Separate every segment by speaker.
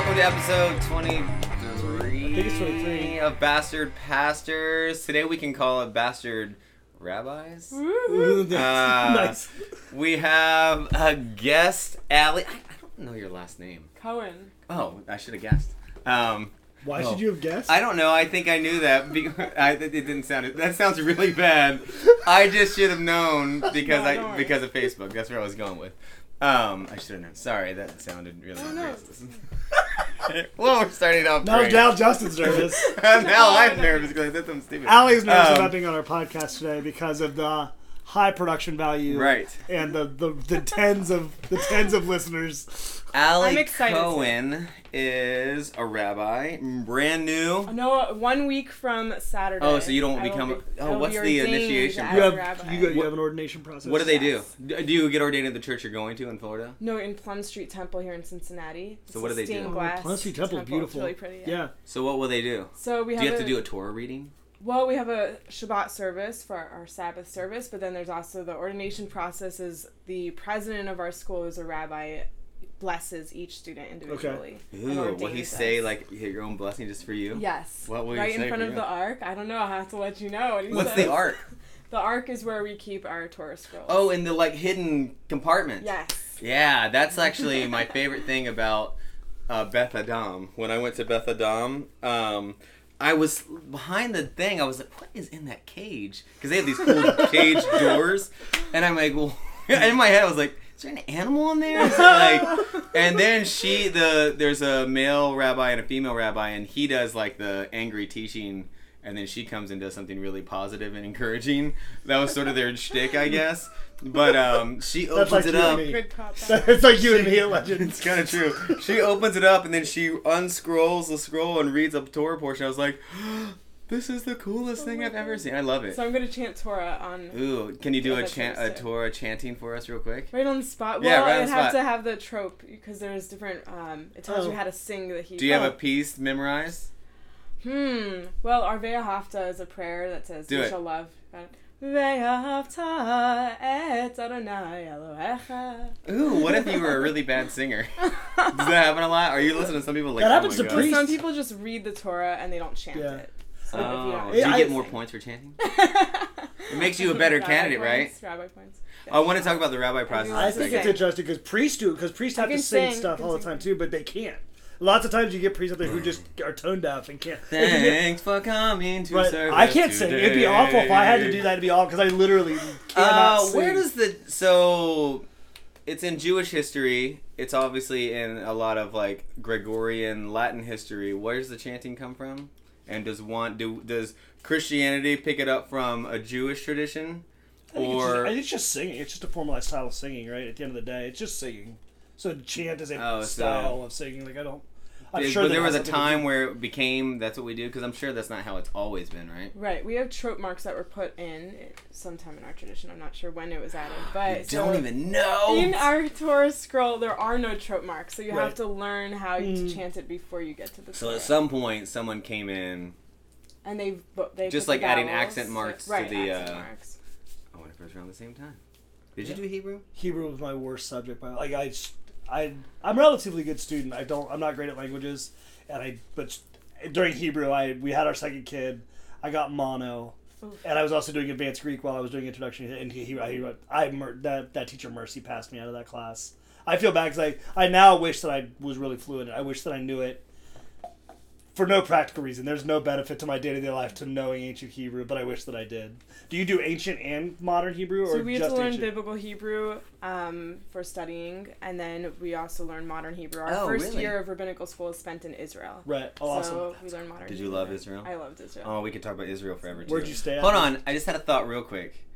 Speaker 1: welcome to episode 23
Speaker 2: I think it's 23.
Speaker 1: of Bastard Pastors. Today we can call it Bastard Rabbis.
Speaker 2: Ooh,
Speaker 1: Uh,
Speaker 2: nice.
Speaker 1: We have a guest, Ali. I, I don't know your last name.
Speaker 3: Cohen.
Speaker 1: Oh, I should have guessed. Um,
Speaker 2: Why
Speaker 1: oh.
Speaker 2: should you have guessed?
Speaker 1: I don't know. I think I knew that. Be- I, it didn't sound. That sounds really bad. I just should have known because
Speaker 3: No,
Speaker 1: I
Speaker 3: worry.
Speaker 1: because of Facebook. That's where I was going with. Um, I should have known. Sorry, that sounded really
Speaker 3: Oh, no.
Speaker 1: racist. well, we're starting off.
Speaker 2: Now,
Speaker 1: great.
Speaker 2: now Justin's nervous.
Speaker 1: now I'm nervous because I said something stupid.
Speaker 2: Ali's nervous
Speaker 1: Um,
Speaker 2: about being on our podcast today because of the high production value,
Speaker 1: Right.
Speaker 2: And the, the, the tens of the tens of listeners.
Speaker 1: Ali
Speaker 3: I'm excited
Speaker 1: Cohen is a rabbi, brand new.
Speaker 3: No, one week from Saturday.
Speaker 1: Oh, so you don't
Speaker 3: I
Speaker 1: become-
Speaker 3: be-
Speaker 1: oh, what's
Speaker 3: be
Speaker 1: the initiation
Speaker 3: as
Speaker 2: You have you, got, you have an ordination process.
Speaker 1: What do they do?
Speaker 3: Yes.
Speaker 1: D- Do you get ordained at the church you're going to in Florida?
Speaker 3: No, in Plum Street Temple here in Cincinnati.
Speaker 1: So what do they do?
Speaker 3: stained
Speaker 1: Oh,
Speaker 2: Plum Street Temple, beautiful.
Speaker 3: It's really pretty.
Speaker 2: Yeah.
Speaker 1: So what will they do?
Speaker 3: So we have.
Speaker 1: Do you have
Speaker 3: a,
Speaker 1: to do a Torah reading?
Speaker 3: Well, we have a Shabbat service for our, our Sabbath service, but then there's also the ordination process. Is the president of our school is a rabbi, blesses each student individually. and
Speaker 1: Ooh, will he
Speaker 3: ordains
Speaker 1: say like you get your own blessing just for you?
Speaker 3: Yes.
Speaker 1: What will he
Speaker 3: right
Speaker 1: say
Speaker 3: in front of
Speaker 1: you?
Speaker 3: the ark. I don't know. I have to let you know what he
Speaker 1: What's
Speaker 3: says.
Speaker 1: the ark?
Speaker 3: The ark is where we keep our Torah scrolls.
Speaker 1: Oh, in the like hidden compartment.
Speaker 3: Yes.
Speaker 1: Yeah, that's actually my favorite thing about uh, Beth Adam. When I went to Beth Adam, um, I was behind the thing. I was like, "What is in that cage?" Because they have these cool cage doors, and I'm like, "Well," in my head, I was like, "Is there an animal in there?" Like, and then she, the there's a male rabbi and a female rabbi, and he does like the angry teaching. And then she comes and does something really positive and encouraging. That was sort of their shtick, I guess. But um, she opens
Speaker 2: like
Speaker 1: it
Speaker 2: you and
Speaker 1: up.
Speaker 2: me. It's like you and me at Legends.
Speaker 1: It's kind of true. She opens it up and then she unscrolls the scroll and reads a Torah portion. I was like, "This is the coolest
Speaker 3: Oh
Speaker 1: thing I've ever seen. I love it."
Speaker 3: So I'm gonna chant Torah on
Speaker 1: Ooh, can you do a chant, a. Torah chanting for us real quick?
Speaker 3: right on the spot. Well,
Speaker 1: Yeah, right on
Speaker 3: I'd
Speaker 1: the
Speaker 3: have
Speaker 1: spot.
Speaker 3: to have the trope because there's different. Um, it tells
Speaker 2: Oh.
Speaker 3: you how to sing the Hebrew.
Speaker 1: Do you have a piece memorized?
Speaker 3: Hmm. Well, our V'ahavta is a prayer that says,
Speaker 1: Do
Speaker 3: "You
Speaker 1: it.
Speaker 3: shall love." God. Ve'ahavta et Adonai
Speaker 1: Ooh, what if you were a really bad singer? Does that happen a lot? Are you listening to some people like?
Speaker 2: That
Speaker 1: oh
Speaker 2: happens
Speaker 1: my
Speaker 2: to
Speaker 1: God.
Speaker 2: priests.
Speaker 3: Some people just read the Torah and they don't chant
Speaker 2: Yeah.
Speaker 3: it. So if you
Speaker 1: Oh,
Speaker 3: don't-
Speaker 1: do you get more points for chanting?
Speaker 3: it
Speaker 1: makes you a better candidate, right?
Speaker 3: Rabbi points.
Speaker 1: I want to talk about the rabbi process.
Speaker 2: I
Speaker 1: in a
Speaker 2: think
Speaker 1: second.
Speaker 2: it's interesting because priests do because priests have
Speaker 3: I
Speaker 2: to
Speaker 3: can
Speaker 2: sing,
Speaker 3: sing,
Speaker 2: stuff
Speaker 3: I
Speaker 2: all the
Speaker 3: can
Speaker 2: time too, but they can't. Lots of times you get priests out there who just are tone deaf and can't.
Speaker 1: Thanks for coming to
Speaker 2: Right.
Speaker 1: service
Speaker 2: I can't sing. It'd be awful if I had to do that. It'd be awful because I literally cannot
Speaker 1: Uh,
Speaker 2: sing.
Speaker 1: where does the so? It's in Jewish history. It's obviously in a lot of like Gregorian Latin history. Where does the chanting come from? And does one do does Christianity pick it up from a Jewish tradition,
Speaker 2: I think it's just-
Speaker 1: or
Speaker 2: it's just singing. It's just a formalized style of singing, right? At the end of the day, it's just singing. So chant is a
Speaker 1: Oh, so-
Speaker 2: style of singing. Like I don't. I'm sure
Speaker 1: but there was a time where it became that's what we do? Because I'm sure that's not how it's always been, right?
Speaker 3: Right. We have trope marks that were put in sometime in our tradition. I'm not sure when it was added, but
Speaker 1: You
Speaker 3: so
Speaker 1: don't even know.
Speaker 3: in our Torah scroll there are no trope marks, so you
Speaker 2: Right.
Speaker 3: have to learn how to
Speaker 2: Mm.
Speaker 3: chant it before you get to the
Speaker 1: so
Speaker 3: Torah.
Speaker 1: at some point, someone came in.
Speaker 3: and they they
Speaker 1: Just like
Speaker 3: the
Speaker 1: adding
Speaker 3: vowels,
Speaker 1: accent marks to the,
Speaker 3: accent
Speaker 1: uh,
Speaker 3: marks.
Speaker 1: I wonder if it was around the same time. Did you do Hebrew?
Speaker 2: Hebrew was my worst subject. By like I, just- I, I'm a relatively good student. I don't. I'm not great at languages, and I. But during Hebrew, I we had our second kid. I got mono,
Speaker 3: Oof.
Speaker 2: and I was also doing advanced Greek while I was doing introduction. And he, he, I, I, that that teacher Mercy passed me out of that class. I feel bad because I, I now wish that I was really fluent. I wish that I knew it. For no practical reason, there's no benefit to my day to day life to knowing ancient Hebrew, but I wish that I did. Do you do ancient and modern Hebrew, or
Speaker 3: So we have to learn
Speaker 2: ancient?
Speaker 3: biblical Hebrew um, for studying, and then we also learn modern Hebrew. Our
Speaker 1: Oh,
Speaker 3: first
Speaker 1: really?
Speaker 3: year of rabbinical school is spent in Israel.
Speaker 2: Right. Oh, awesome.
Speaker 3: So we learn modern.
Speaker 1: Did you
Speaker 3: Hebrew
Speaker 1: love. Israel?
Speaker 3: I loved Israel.
Speaker 1: Oh, we could talk about Israel forever too.
Speaker 2: Where'd you stay at?
Speaker 1: Hold on, I just had a thought real quick.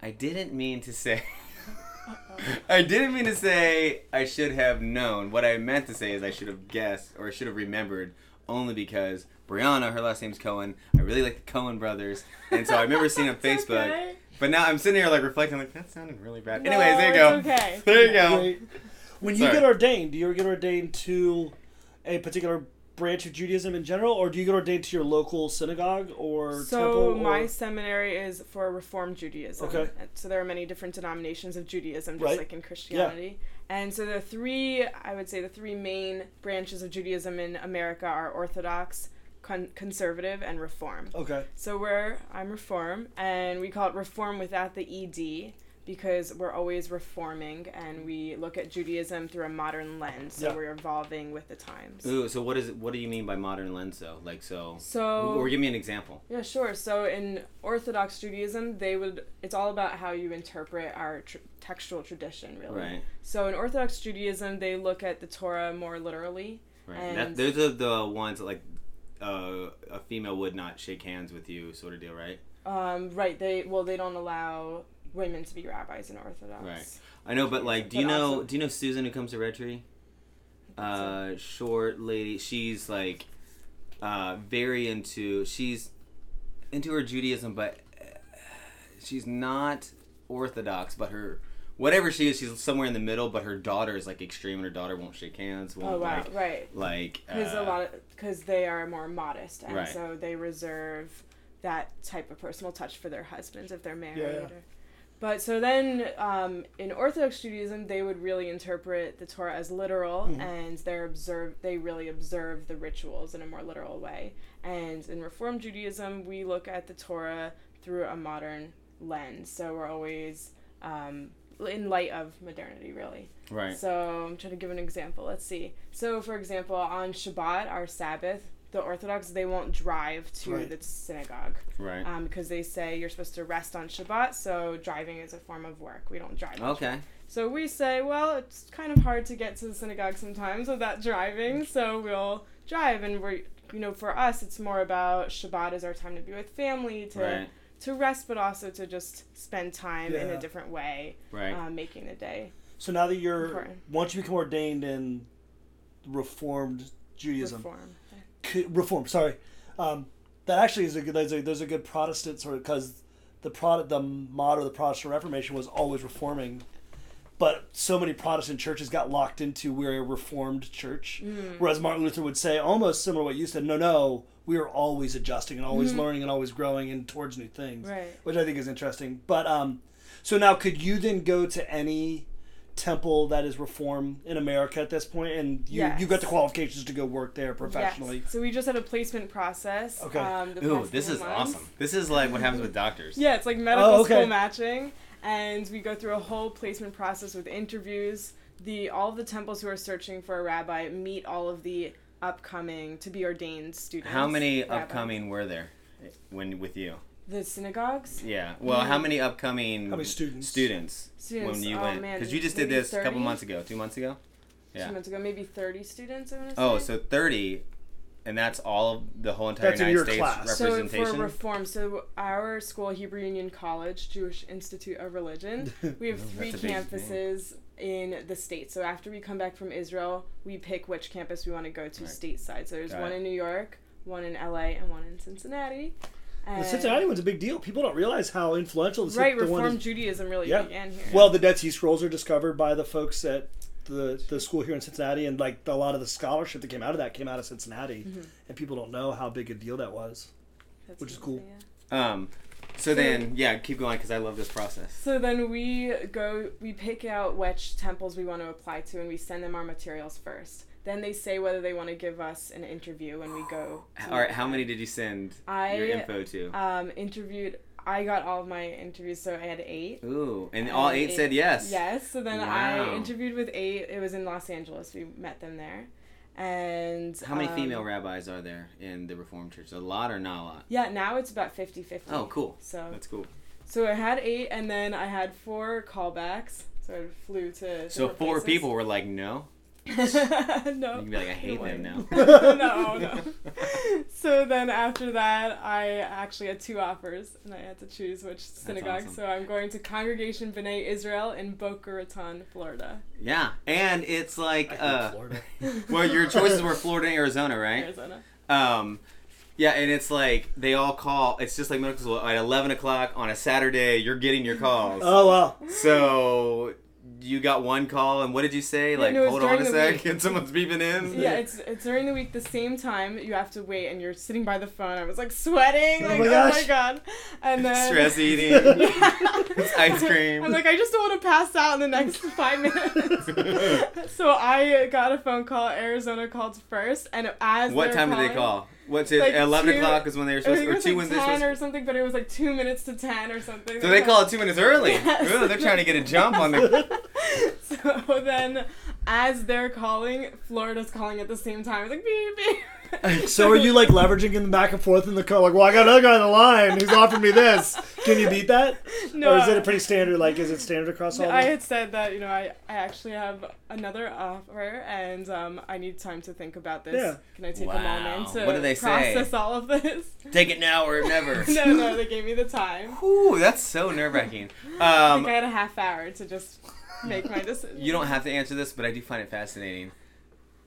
Speaker 1: I didn't mean to say. I didn't mean to say I should have known. What I meant to say is I should have guessed or I should have remembered only because Brianna, her last name's Cohen. I really like the Coen brothers, and so I remember seeing on
Speaker 3: It's
Speaker 1: Facebook.
Speaker 3: okay.
Speaker 1: But now I'm sitting here like reflecting, like that sounded really bad.
Speaker 3: No,
Speaker 1: Anyways, there you go.
Speaker 3: okay.
Speaker 1: There you go.
Speaker 2: Wait. When you
Speaker 1: Sorry.
Speaker 2: get ordained, do you ever get ordained to a particular branch of Judaism in general, or do you get ordained to your local synagogue or
Speaker 3: so
Speaker 2: temple? Or...
Speaker 3: my seminary is for Reform Judaism.
Speaker 2: Okay.
Speaker 3: So there are many different denominations of Judaism, just
Speaker 2: Right.
Speaker 3: like in Christianity. And so the three, I would say, the three main branches of Judaism in America are Orthodox, con- Conservative, and Reform.
Speaker 2: Okay.
Speaker 3: So we're I'm Reform, and we call it Reform without the ed because we're always reforming and we look at Judaism through a modern lens. So
Speaker 2: Yeah.
Speaker 3: we're evolving with the times.
Speaker 1: Ooh, so what is? What do you mean by modern lens though? Like so,
Speaker 3: So
Speaker 1: or give me an example.
Speaker 3: Yeah, sure. So in Orthodox Judaism, they would it's all about how you interpret our tr- textual tradition, really.
Speaker 1: Right,
Speaker 3: So in Orthodox Judaism, they look at the Torah more literally.
Speaker 1: right.
Speaker 3: And-
Speaker 1: that, those are the ones that like uh, a female would not shake hands with you, sort of deal, right?
Speaker 3: Um, right. They well, they don't allow women to be rabbis in Orthodox.
Speaker 1: Right. I know, but like, do you
Speaker 3: But
Speaker 1: know?
Speaker 3: also-
Speaker 1: Do you know Susan who comes to Red Tree? Uh, short lady. She's like, uh, very into. She's into her Judaism, but uh, she's not Orthodox. But her whatever she is, she's somewhere in the middle. But her daughter is like extreme, and her daughter won't shake hands. Won't
Speaker 3: Oh wow!
Speaker 1: like
Speaker 3: right.
Speaker 1: like
Speaker 3: Because
Speaker 1: uh,
Speaker 3: a lot of because they are more modest, and
Speaker 1: Right.
Speaker 3: so they reserve that type of personal touch for their husbands if they're married.
Speaker 2: yeah.
Speaker 3: Or, but so then um, in Orthodox Judaism, they would really interpret the Torah as literal,
Speaker 2: Mhm.
Speaker 3: and they're observe they really observe the rituals in a more literal way. And in Reform Judaism, we look at the Torah through a modern lens. So we're always um, in light of modernity, really.
Speaker 1: right.
Speaker 3: So I'm trying to give an example. Let's see. So for example, on Shabbat, our Sabbath, the Orthodox they won't drive to
Speaker 2: Right.
Speaker 3: the synagogue
Speaker 1: Right.
Speaker 3: um, because they say you're supposed to rest on Shabbat. So driving is a form of work. We don't drive.
Speaker 1: Okay.
Speaker 3: so we say, well, it's kind of hard to get to the synagogue sometimes without driving, so we'll drive. And we're, you know, for us, it's more about Shabbat is our time to be with family, to
Speaker 1: Right.
Speaker 3: to rest, but also to just spend time in a different way,
Speaker 1: Right.
Speaker 3: um, making the day
Speaker 2: So now that you're
Speaker 3: Important.
Speaker 2: once you become ordained in Reformed Judaism,
Speaker 3: reform.
Speaker 2: Reform, sorry, um, that actually is a good. There's a, there's a good Protestant sort of because the product the motto of the Protestant Reformation was always reforming, but so many Protestant churches got locked into we're a Reformed church,
Speaker 3: Mm.
Speaker 2: whereas Martin Luther would say almost similar to what you said. No, no, we are always adjusting and always
Speaker 3: Mhm.
Speaker 2: learning and always growing and towards new things.
Speaker 3: Right.
Speaker 2: which I think is interesting. But um, so now could you then go to any temple that is reform in America at this point, and you you got the qualifications to go work there professionally?
Speaker 3: Yes. So we just had a placement process.
Speaker 2: Okay.
Speaker 3: Um, the
Speaker 1: Ooh, this is
Speaker 3: months.
Speaker 1: awesome. This is like what happens with doctors.
Speaker 3: Yeah, it's like medical
Speaker 2: Oh, okay.
Speaker 3: school matching, and we go through a whole placement process with interviews. The all of the temples who are searching for a rabbi meet all of the upcoming to be ordained students.
Speaker 1: How many
Speaker 3: rabbis.
Speaker 1: upcoming were there when with you?
Speaker 3: The synagogues.
Speaker 1: Yeah. Well, how many upcoming
Speaker 2: How many students?
Speaker 1: students,
Speaker 3: Students,
Speaker 1: when you
Speaker 3: oh,
Speaker 1: went? Because you just did
Speaker 3: maybe
Speaker 1: this a couple months ago, two months ago. Yeah.
Speaker 3: Two months ago, maybe thirty students. I want to
Speaker 1: Oh,
Speaker 3: say.
Speaker 1: so thirty, and that's all of the whole entire
Speaker 2: That's
Speaker 1: United
Speaker 2: your
Speaker 1: States
Speaker 2: class.
Speaker 3: So for reform, so our school, Hebrew Union College, Jewish Institute of Religion, we have three
Speaker 1: that's a big name.
Speaker 3: campuses in the state. So after we come back from Israel, we pick which campus we want to go to
Speaker 1: Right.
Speaker 3: stateside. So there's
Speaker 1: Got
Speaker 3: one
Speaker 1: it.
Speaker 3: in New York, one in LA, and one in Cincinnati.
Speaker 2: The Cincinnati one's a big deal. People don't realize how influential the,
Speaker 3: right,
Speaker 2: the one
Speaker 3: Reform
Speaker 2: is.
Speaker 3: Judaism really
Speaker 2: Yeah.
Speaker 3: began here.
Speaker 2: Well, the Dead Sea Scrolls are discovered by the folks at the the school here in Cincinnati, and like a lot of the scholarship that came out of that came out of Cincinnati,
Speaker 3: Mhm.
Speaker 2: and people don't know how big a deal that was.
Speaker 3: That's
Speaker 2: which is
Speaker 3: amazing,
Speaker 2: cool.
Speaker 3: yeah.
Speaker 1: um, so then, yeah, keep going because I love this process.
Speaker 3: So then we go, we pick out which temples we want to apply to, and we send them our materials first. Then they say whether they want to give us an interview when we go. To
Speaker 1: All right, how many did you send
Speaker 3: I
Speaker 1: your info to?
Speaker 3: um, interviewed. I got all of my interviews, so I had eight.
Speaker 1: Ooh, and all
Speaker 3: and
Speaker 1: eight said yes.
Speaker 3: Yes. So then
Speaker 1: Wow.
Speaker 3: I interviewed with eight. It was in Los Angeles. We met them there, and
Speaker 1: How many
Speaker 3: um,
Speaker 1: female rabbis are there in the Reformed Church? A lot or not a lot?
Speaker 3: Yeah, now it's about 50-50.
Speaker 1: Oh, cool.
Speaker 3: So
Speaker 1: That's cool.
Speaker 3: so I had eight, and then I had four callbacks. So I flew to.
Speaker 1: So four
Speaker 3: places.
Speaker 1: people were like, no.
Speaker 3: no.
Speaker 1: You can be like, I hate
Speaker 3: Don't
Speaker 1: them now.
Speaker 3: no, no. So then after that, I actually had two offers, and I had to choose which synagogue.
Speaker 1: awesome.
Speaker 3: So I'm going to Congregation B'nai Israel in Boca Raton, Florida,
Speaker 1: Yeah, and it's like,
Speaker 2: I
Speaker 1: uh,
Speaker 2: Florida.
Speaker 1: well, your choices were Florida and Arizona, right?
Speaker 3: Arizona.
Speaker 1: Um, yeah, and it's like they all call. It's just like medical school at eleven o'clock on a Saturday. You're getting your calls.
Speaker 2: Oh wow!
Speaker 1: So you got one call, and what did you say? Like,
Speaker 3: no,
Speaker 1: hold on a sec,
Speaker 3: week.
Speaker 1: and someone's beeping in.
Speaker 3: Yeah, it's it's during the week, the same time you have to wait, and you're sitting by the phone. I was like sweating,
Speaker 2: Oh
Speaker 3: like
Speaker 2: my
Speaker 3: oh
Speaker 2: gosh.
Speaker 3: my god, and then
Speaker 1: stress eating.
Speaker 3: Yeah.
Speaker 1: Ice cream.
Speaker 3: I'm like, I just don't want to pass out in the next five minutes. so I got a phone call. Arizona called first, and as
Speaker 1: what
Speaker 3: they're
Speaker 1: time did they call? What's it?
Speaker 3: Like
Speaker 1: Eleven
Speaker 3: two-
Speaker 1: o'clock is when they were supposed to, or two
Speaker 3: like
Speaker 1: when
Speaker 3: ten
Speaker 1: supposed.
Speaker 3: or something, but it was like two minutes to ten or something.
Speaker 1: So they call it two minutes early.
Speaker 3: Yes.
Speaker 1: Ooh, they're trying to get a jump on the.
Speaker 3: So then, as they're calling, Florida's calling at the same time. It's like beep beep.
Speaker 2: So are you like leveraging in the back and forth in the car? Like, well, I got another guy on the line who's offering me this. Can you beat that?
Speaker 3: No,
Speaker 2: or is it a pretty standard? Like, is it standard across all?
Speaker 3: I had said that you know I, I actually have another offer and um, I need time to think about this.
Speaker 2: Yeah.
Speaker 3: Can I take
Speaker 1: Wow.
Speaker 3: a moment to
Speaker 1: What do they say?
Speaker 3: process all of this?
Speaker 1: Take it now or never.
Speaker 3: no, no, they gave me the time.
Speaker 1: Ooh, that's so nerve wracking.
Speaker 3: I
Speaker 1: Um,
Speaker 3: think I had a half hour to just make my decision.
Speaker 1: you don't have to answer this, but I do find it fascinating.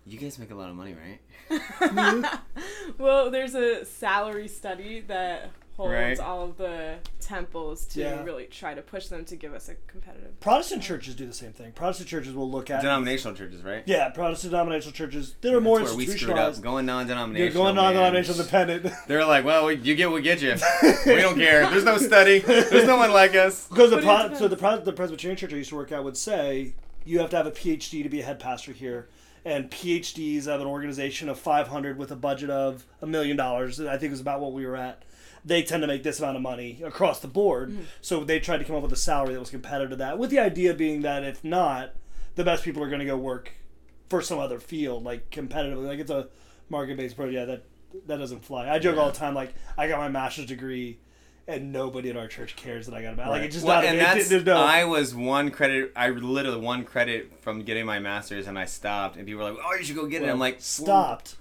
Speaker 1: You guys make a lot of money, right?
Speaker 3: well, there's a salary study that holds
Speaker 1: Right.
Speaker 3: all of the temples to
Speaker 2: Yeah.
Speaker 3: really try to push them to give us a competitive.
Speaker 2: Protestant churches do the same thing. Protestant churches will look at.
Speaker 1: Denominational churches, right?
Speaker 2: Yeah, Protestant denominational churches. They're more
Speaker 1: That's where we screwed up.
Speaker 2: institutionalized.
Speaker 1: Going
Speaker 2: You're going non-denominational dependent.
Speaker 1: They're like, well, we, you get what we get you. We don't care. There's no study. There's no one like us.
Speaker 2: Because the pro- so the pro- the Presbyterian church I used to work at would say you have to have a PhD to be a head pastor here, and PhDs of an organization of 500 with a budget of a million dollars. I think is about what we were at. They tend to make this amount of money across the board. Mm. So they tried to come up with a salary that was competitive to that, with the idea being that if not, the best people are going to go work for some other field, like competitively. Like it's a market-based program. Yeah, that that doesn't fly. I joke all the time, like I got my master's degree. And nobody at our church cares that I got a master's. Like it's just
Speaker 1: Well,
Speaker 2: not.
Speaker 1: and
Speaker 2: it-
Speaker 1: that's
Speaker 2: there's no.
Speaker 1: I was one credit. I literally one credit from getting my master's, and I stopped. And people were like, "Oh, you should go get it." I'm like,
Speaker 2: stopped.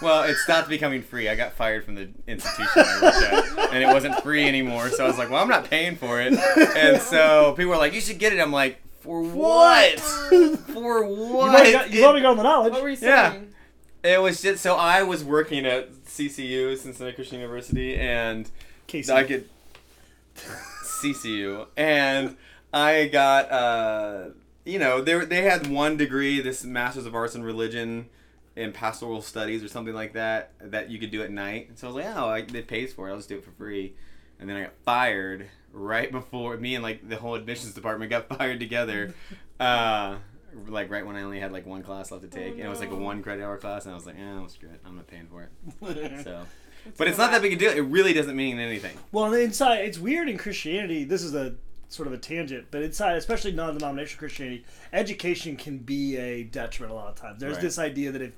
Speaker 1: Well, it stopped becoming free. I got fired from the institution I worked at, and it wasn't free anymore. So I was like, "Well, I'm not paying for it." And so people were like, "You should get it." I'm like, "For what? For
Speaker 2: You've
Speaker 1: what?"
Speaker 2: already got, you've
Speaker 1: It-
Speaker 2: already got the knowledge.
Speaker 3: What were you
Speaker 1: Yeah. It was just so I was working at CCU, Cincinnati Christian University, and
Speaker 2: Casey.
Speaker 1: I could CCU, and I got uh, you know they they had one degree, this Masters of Arts in Religion in Pastoral Studies or something like that, that you could do at night. And so I was like, oh, I, it pays for it. I'll just do it for free. And then I got fired right before me and like the whole admissions department got fired together. Uh, like right when I only had like one class left to take,
Speaker 3: Oh,
Speaker 1: and it was like a one credit hour class, and I was like, eh, well, screw it, I'm not paying for it. So,
Speaker 3: It's
Speaker 1: but it's not that big a deal. It really doesn't mean anything.
Speaker 2: well, inside, it's weird in Christianity. This is a sort of a tangent, but inside, especially non-denominational Christianity, education can be a detriment a lot of times. There's
Speaker 1: Right.
Speaker 2: this idea that if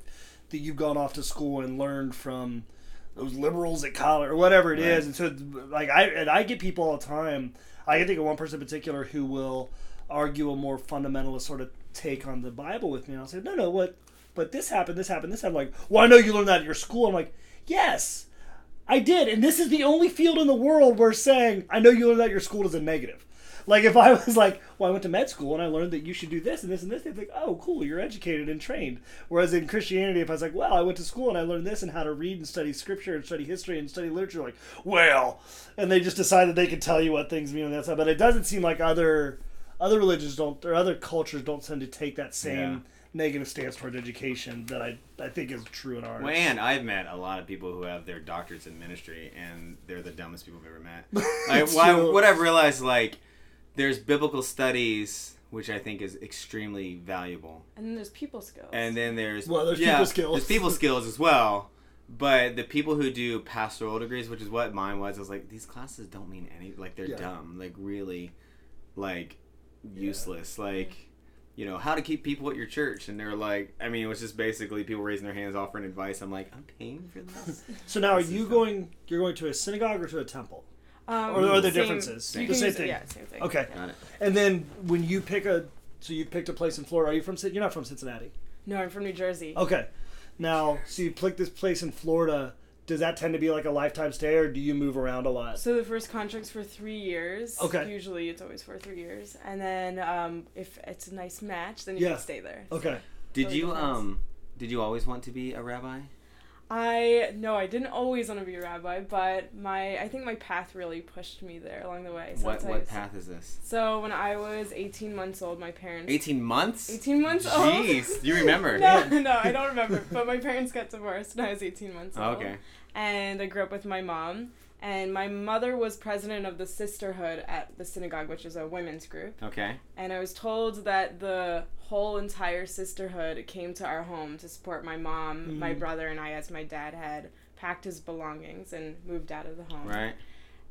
Speaker 2: that you've gone off to school and learned from those liberals at college or whatever it is,
Speaker 1: Right.
Speaker 2: and so like I and I get people all the time. I can think of one person in particular who will argue a more fundamentalist sort of take on the Bible with me, and I'll say, no, no, what? But this happened, this happened, this happened. Like, well, I know you learned that at your school. I'm like, yes, I did, and this is the only field in the world where saying I know you learned that at your school is a negative. Like if I was like, well, I went to med school and I learned that you should do this and this and this, they'd be like, oh, cool, you're educated and trained. Whereas in Christianity, if I was like, well, I went to school and I learned this and how to read and study scripture and study history and study literature, like, well, and they just decided they could tell you what things mean and that's how. But it doesn't seem like other other religions don't or other cultures don't tend to take that same
Speaker 1: Yeah.
Speaker 2: negative stance toward education that I I think is true in ours.
Speaker 1: Well, and I've met a lot of people who have their doctorates in ministry, and they're the dumbest people I've ever met. I, well,
Speaker 2: true.
Speaker 1: what I've realized, like, there's biblical studies, which I think is extremely valuable,
Speaker 3: And then there's people skills.
Speaker 1: and then there's
Speaker 2: Well, there's
Speaker 1: yeah,
Speaker 2: people skills.
Speaker 1: There's people skills as well. But the people who do pastoral degrees, which is what mine was, I was like, these classes don't mean any. Like they're
Speaker 2: Yeah.
Speaker 1: dumb. Like really, like useless. Like you know how to keep people at your church, and they're like, I mean, it was just basically people raising their hands, offering advice. I'm like, I'm paying for this.
Speaker 2: So now, are
Speaker 1: This is
Speaker 2: you
Speaker 1: dumb.
Speaker 2: going? You're going to a synagogue or to a temple?
Speaker 3: Um,
Speaker 2: Or are there
Speaker 3: same-
Speaker 2: differences?
Speaker 3: you
Speaker 2: The same thing.
Speaker 3: Yeah, same thing.
Speaker 2: Okay.
Speaker 1: Got it.
Speaker 2: And then when you pick a, so you picked a place in Florida. Are you from? You're not from Cincinnati.
Speaker 3: No, I'm from New Jersey.
Speaker 2: Okay. Now, so you picked this place in Florida. Does that tend to be like a lifetime stay, or do you move around a lot?
Speaker 3: So the first contract's for three years.
Speaker 2: Okay.
Speaker 3: Usually it's always for three years, and then um, if it's a nice match, then you
Speaker 2: Yeah.
Speaker 3: can stay there.
Speaker 2: Okay.
Speaker 1: Did
Speaker 3: Totally
Speaker 1: you um? Did you always want to be a rabbi?
Speaker 3: I no, I didn't always want to be a rabbi, but my I think my path really pushed me there along the way. So
Speaker 1: what what path is this?
Speaker 3: So when I was 18 months old, my parents
Speaker 1: 18 months?
Speaker 3: 18 months old.
Speaker 1: Jeez, you remember.
Speaker 3: no, no, I don't remember. But my parents got divorced when I was 18 months
Speaker 1: Oh,
Speaker 3: old.
Speaker 1: okay.
Speaker 3: And I grew up with my mom. And my mother was president of the sisterhood at the synagogue, which is a women's group.
Speaker 1: Okay.
Speaker 3: And I was told that the whole entire sisterhood came to our home to support my mom, my
Speaker 2: Mhm.
Speaker 3: brother, and I, as my dad had packed his belongings and moved out of the home.
Speaker 1: Right.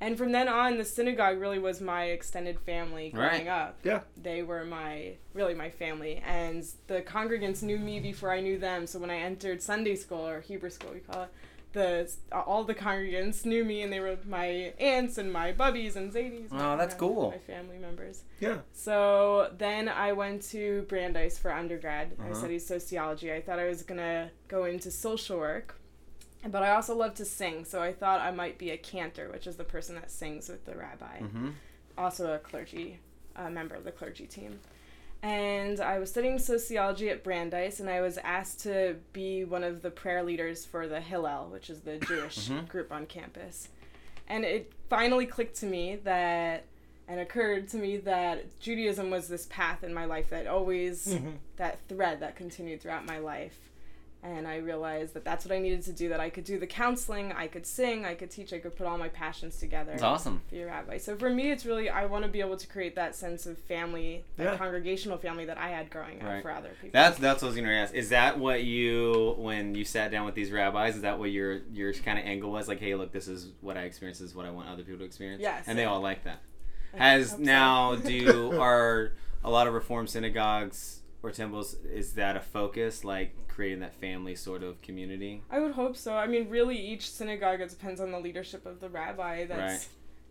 Speaker 3: And from then on, the synagogue really was my extended family growing
Speaker 1: Right.
Speaker 3: up.
Speaker 2: Yeah.
Speaker 3: They were my, really my family. And the congregants knew me before I knew them. So when I entered Sunday school, or Hebrew school, we call it, the all the congregants knew me and they were my aunts and my bubbies and Zadies.
Speaker 1: Oh, that's
Speaker 3: my-
Speaker 1: cool.
Speaker 3: My family members.
Speaker 2: Yeah.
Speaker 3: So then I went to Brandeis for undergrad. I
Speaker 1: Uh-huh.
Speaker 3: studied sociology. I thought I was gonna go into social work, but I also love to sing. So I thought I might be a cantor, which is the person that sings with the rabbi.
Speaker 1: Mm-hmm.
Speaker 3: Also a clergy, a member of the clergy team. And I was studying sociology at Brandeis, and I was asked to be one of the prayer leaders for the Hillel, which is the Jewish
Speaker 1: Mhm.
Speaker 3: group on campus. And it finally clicked to me that, and occurred to me that Judaism was this path in my life that always,
Speaker 2: Mhm.
Speaker 3: that thread that continued throughout my life. And I realized that that's what I needed to do, that I could do the counseling, I could sing, I could teach, I could put all my passions together
Speaker 1: That's awesome.
Speaker 3: be a rabbi. So for me, it's really I want to be able to create that sense of family, that
Speaker 2: Yeah.
Speaker 3: congregational family that I had growing up
Speaker 1: Right.
Speaker 3: for other people.
Speaker 1: That's that's what I was gonna ask. Is that what you when you sat down with these rabbis? Is that what your your kind of angle was? Like, hey, look, this is what I experienced. This is what I want other people to experience.
Speaker 3: Yes.
Speaker 1: And they all like that.
Speaker 3: I
Speaker 1: Has
Speaker 3: hope so.
Speaker 1: now do are a lot of reform synagogues or temples? Is that a focus, like creating that family sort of community?
Speaker 3: I would hope so. I mean, really, each synagogue it depends on the leadership of the rabbi that's
Speaker 1: Right.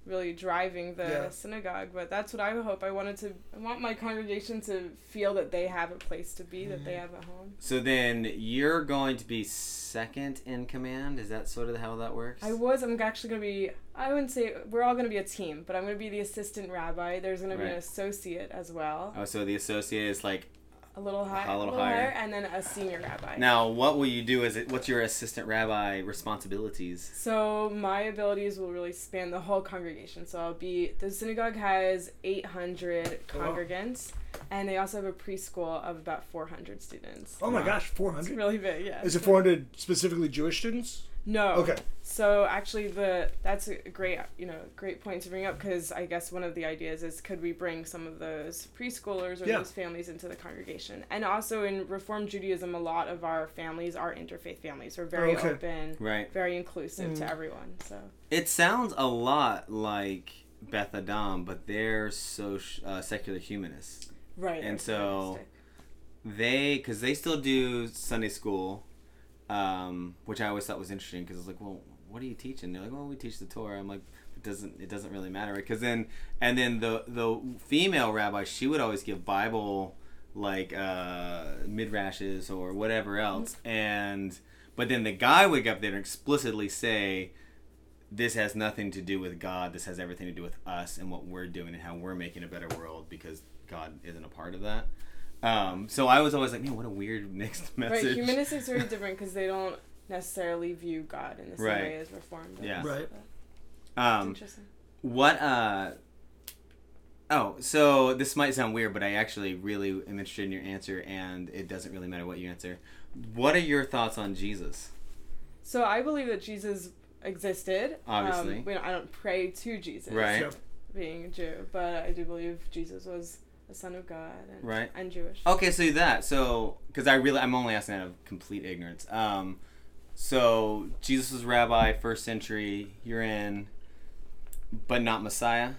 Speaker 3: really driving the
Speaker 2: Yeah.
Speaker 3: synagogue. But that's what I would hope. I wanted to. I want my congregation to feel that they have a place to be, that they mm-hmm. have a home.
Speaker 1: So then you're going to be second in command. Is that sort of how that works?
Speaker 3: I was. I'm actually gonna be. I wouldn't say we're all gonna be a team, but I'm gonna be the assistant rabbi. There's gonna be an associate as well,
Speaker 1: Oh, so the associate is like
Speaker 3: a little high,
Speaker 1: A little
Speaker 3: higher,
Speaker 1: higher.
Speaker 3: and then a senior rabbi.
Speaker 1: now. What will you do? Is it what's your assistant rabbi responsibilities?
Speaker 3: So my abilities will really span the whole congregation. So I'll be the synagogue has 800
Speaker 2: Oh, wow.
Speaker 3: congregants, and they also have a preschool of about 400 students.
Speaker 2: Oh my
Speaker 1: Wow.
Speaker 2: gosh,
Speaker 3: It's
Speaker 2: 400?
Speaker 3: really big, yeah.
Speaker 2: Is it 400 specifically Jewish students?
Speaker 3: No.
Speaker 2: Okay.
Speaker 3: So actually, the that's a great you know great point to bring up because I guess one of the ideas is could we bring some of those preschoolers or
Speaker 2: Yeah.
Speaker 3: those families into the congregation? And also in Reform Judaism, a lot of our families are interfaith families. We're very
Speaker 2: Okay.
Speaker 3: open,
Speaker 1: Right.
Speaker 3: very inclusive to
Speaker 2: Mm.
Speaker 3: everyone. So.
Speaker 1: It sounds a lot like Beth Adam, but they're so uh, secular humanists.
Speaker 3: Right.
Speaker 1: And so- They, because they still do Sunday school, um, which I always thought was interesting. Because it's like, well, what are you teaching? They're like, well, we teach the Torah. I'm like, it doesn't, it doesn't really matter, because then, and then the the female rabbi, she would always give Bible like uh, midrashes or whatever else, and but then the guy would get up there and explicitly say, this has nothing to do with God. This has everything to do with us and what we're doing and how we're making a better world because God isn't a part of that. Um, so I was always like, man, what a weird mixed message.
Speaker 3: Right, humanists is very different because they don't necessarily view God in the same
Speaker 1: Right.
Speaker 3: way as Reformed. does,
Speaker 1: Yeah.
Speaker 2: Right.
Speaker 1: um,
Speaker 3: interesting.
Speaker 1: what? Uh, oh, so this might sound weird, but I actually really am interested in your answer, and it doesn't really matter what you answer. What are your thoughts on Jesus?
Speaker 3: So I believe that Jesus existed.
Speaker 1: Obviously.
Speaker 3: um, we don't, I don't pray to Jesus,
Speaker 1: Right.
Speaker 2: Sure.
Speaker 3: being a Jew, but I do believe Jesus was the Son of God and,
Speaker 1: Right.
Speaker 3: and Jewish.
Speaker 1: Okay, so that so because I really I'm only asking out of complete ignorance. Um, so Jesus was rabbi first century. You're in, but not Messiah.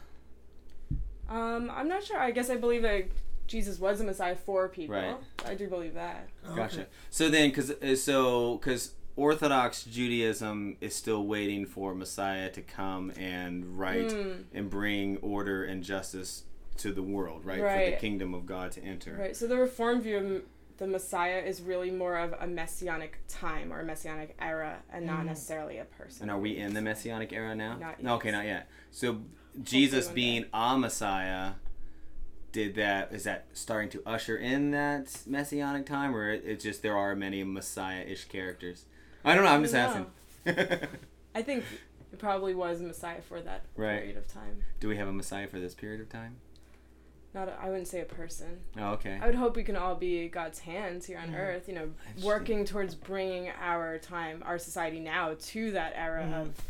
Speaker 3: Um, I'm not sure. I guess I believe that Jesus was a Messiah for people.
Speaker 1: Right.
Speaker 3: I do believe that.
Speaker 2: Oh,
Speaker 1: Gotcha.
Speaker 2: okay.
Speaker 1: So then, because so because Orthodox Judaism is still waiting for Messiah to come and right
Speaker 3: Mm,
Speaker 1: and bring order and justice to the world, right? For the kingdom of God to enter.
Speaker 3: right. So the Reform view of the Messiah is really more of a messianic time or a messianic era, and not
Speaker 2: Mm.
Speaker 3: necessarily a person.
Speaker 1: And are we in the Messianic era now?
Speaker 3: Not
Speaker 1: No, Okay, not yet. So Jesus
Speaker 3: one day.
Speaker 1: being a Messiah, did that? Is that starting to usher in that Messianic time, or it's just there are many Messiah-ish characters? I don't know. I'm just
Speaker 3: I
Speaker 1: asking.
Speaker 3: I think it probably was Messiah for that
Speaker 1: Right.
Speaker 3: period of time.
Speaker 1: Do we have a Messiah for this period of time?
Speaker 3: Not, a, I wouldn't say a person.
Speaker 1: Oh, okay.
Speaker 3: I would hope we can all be God's hands here on earth. You know, working towards bringing our time, our society now, to that era
Speaker 2: Mhm.
Speaker 3: of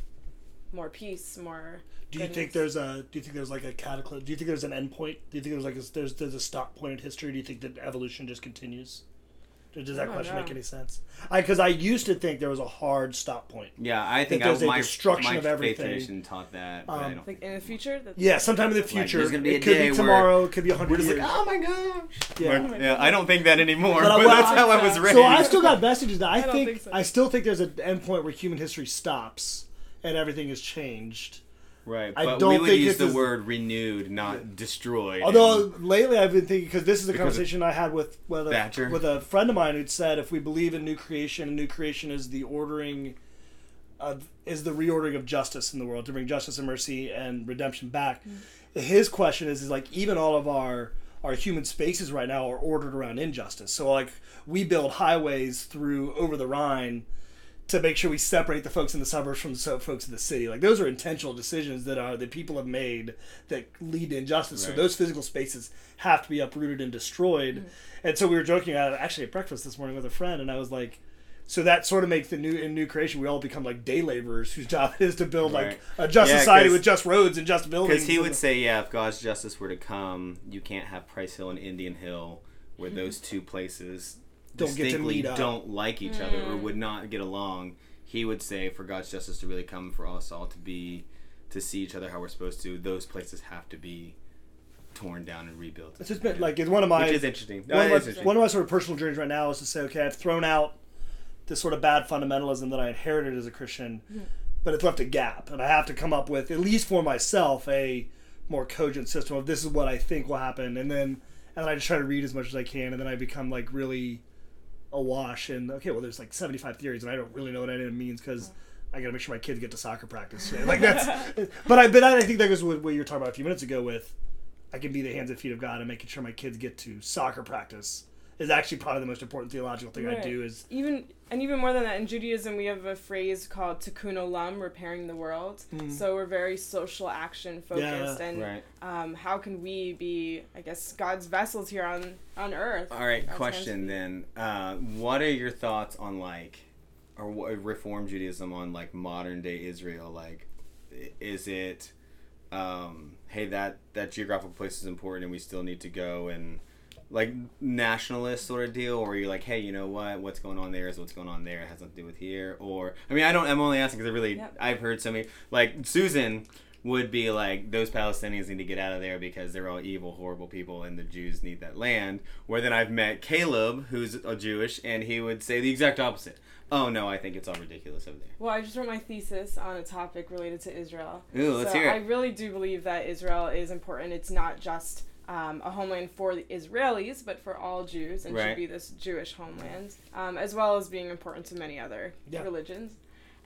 Speaker 3: more peace, more.
Speaker 2: Do you think there's a Do you think there's like a cataclysm? Do you think there's an end point? Do you think there's like a, there's there's a stop point in history? Do you think that evolution just continues? Does does that
Speaker 3: don't
Speaker 2: question make any sense? I because I used to think there was a hard stop point.
Speaker 1: Yeah, I think I,
Speaker 2: there's a
Speaker 1: my,
Speaker 2: destruction
Speaker 1: my
Speaker 2: of
Speaker 1: faith
Speaker 2: everything.
Speaker 1: tradition taught that. But I
Speaker 2: Um,
Speaker 1: don't
Speaker 3: Like in the future? That,
Speaker 2: Yeah, sometime in the future.
Speaker 1: there's gonna be a
Speaker 2: it could
Speaker 1: day
Speaker 2: be tomorrow. It could be a
Speaker 1: we're
Speaker 2: hundred
Speaker 1: just
Speaker 2: years.
Speaker 1: like, oh my gosh.
Speaker 2: Yeah.
Speaker 1: We're- yeah, I don't think that anymore.
Speaker 2: But
Speaker 1: But,
Speaker 2: well,
Speaker 1: that's how I was raised.
Speaker 2: So I still got messages that I,
Speaker 3: I
Speaker 2: think,
Speaker 3: think so.
Speaker 2: I still think there's an end point where human history stops and everything is changed.
Speaker 1: Right,
Speaker 2: I
Speaker 1: but
Speaker 2: don't
Speaker 1: we would
Speaker 2: think
Speaker 1: use the
Speaker 2: is-
Speaker 1: word renewed, not destroyed.
Speaker 2: Although
Speaker 1: and-
Speaker 2: lately I've been thinking because this is a
Speaker 1: Because
Speaker 2: conversation I had with with a, with a friend of mine who'd said if we believe in new creation, and new creation is the ordering of is the reordering of justice in the world to bring justice and mercy and redemption back. Mm. His question is is like even all of our our human spaces right now are ordered around injustice. So like we build highways through over the Rhine to make sure we separate the folks in the suburbs from the folks in the city. Like those are intentional decisions that are that people have made that lead to injustice. So those physical spaces have to be uprooted and destroyed. Mm. And so we were joking at actually at breakfast this morning with a friend, and I was like, so that sort of makes the new in new creation we all become like day laborers whose job is to build like a just
Speaker 1: Yeah,
Speaker 2: society
Speaker 1: 'cause-
Speaker 2: with just roads and just buildings.
Speaker 1: Because he would say, yeah, if God's justice were to come, you can't have Price Hill and Indian Hill, where mm-hmm. those two places
Speaker 2: Don't get to
Speaker 1: distinctly
Speaker 2: meet up.
Speaker 1: don't like each other or mm. would not get along. He would say, for God's justice to really come, for us all to be, to see each other how we're supposed to, those places have to be torn down and rebuilt.
Speaker 2: It's just been like it's one of my
Speaker 1: Which is interesting.
Speaker 2: One,
Speaker 1: it
Speaker 2: of
Speaker 1: is
Speaker 2: my,
Speaker 1: interesting.
Speaker 2: one of my sort of personal journeys right now is to say, okay, I've thrown out this sort of bad fundamentalism that I inherited as a Christian, mm-hmm. but it's left a gap, and I have to come up with at least for myself a more cogent system of this is what I think will happen, and then and then I just try to read as much as I can, and then I become like really awash and okay, well, there's like 75 theories, and I don't really know what any of it means because. I gotta make sure my kids get to soccer practice. Like that's, but I, but I think that goes with what you were talking about a few minutes ago. With I can be the hands and feet of God and making sure my kids get to soccer practice is actually probably the most important theological thing I do. Is
Speaker 3: even and even more than that in Judaism we have a phrase called tikkun olam repairing the world so we're very social action focused
Speaker 2: Yeah.
Speaker 3: and
Speaker 1: Right.
Speaker 3: um, how can we be I guess God's vessels here on on earth
Speaker 1: All right, question then. Uh, what are your thoughts on like, or what, Reform Judaism on like modern day Israel? Like, is it, um, hey that that geographical place is important and we still need to go and like nationalist sort of deal, or you're like, hey, you know what? What's going on there is what's going on there. It has nothing to do with here. Or I mean, I don't. I'm only asking because I really
Speaker 3: Yep.
Speaker 1: I've heard so many like Susan would be like those Palestinians need to get out of there because they're all evil, horrible people, and the Jews need that land. Where then I've met Caleb, who's a Jewish, and he would say the exact opposite. Oh no, I think it's all ridiculous over there.
Speaker 3: Well, I just wrote my thesis on a topic related to Israel.
Speaker 1: Ooh, let's
Speaker 3: so
Speaker 1: hear it.
Speaker 3: I really do believe that Israel is important. It's not just um, a homeland for the Israelis, but for all Jews, and
Speaker 1: Right.
Speaker 3: should be this Jewish homeland, um, as well as being important to many other
Speaker 2: Yeah.
Speaker 3: religions.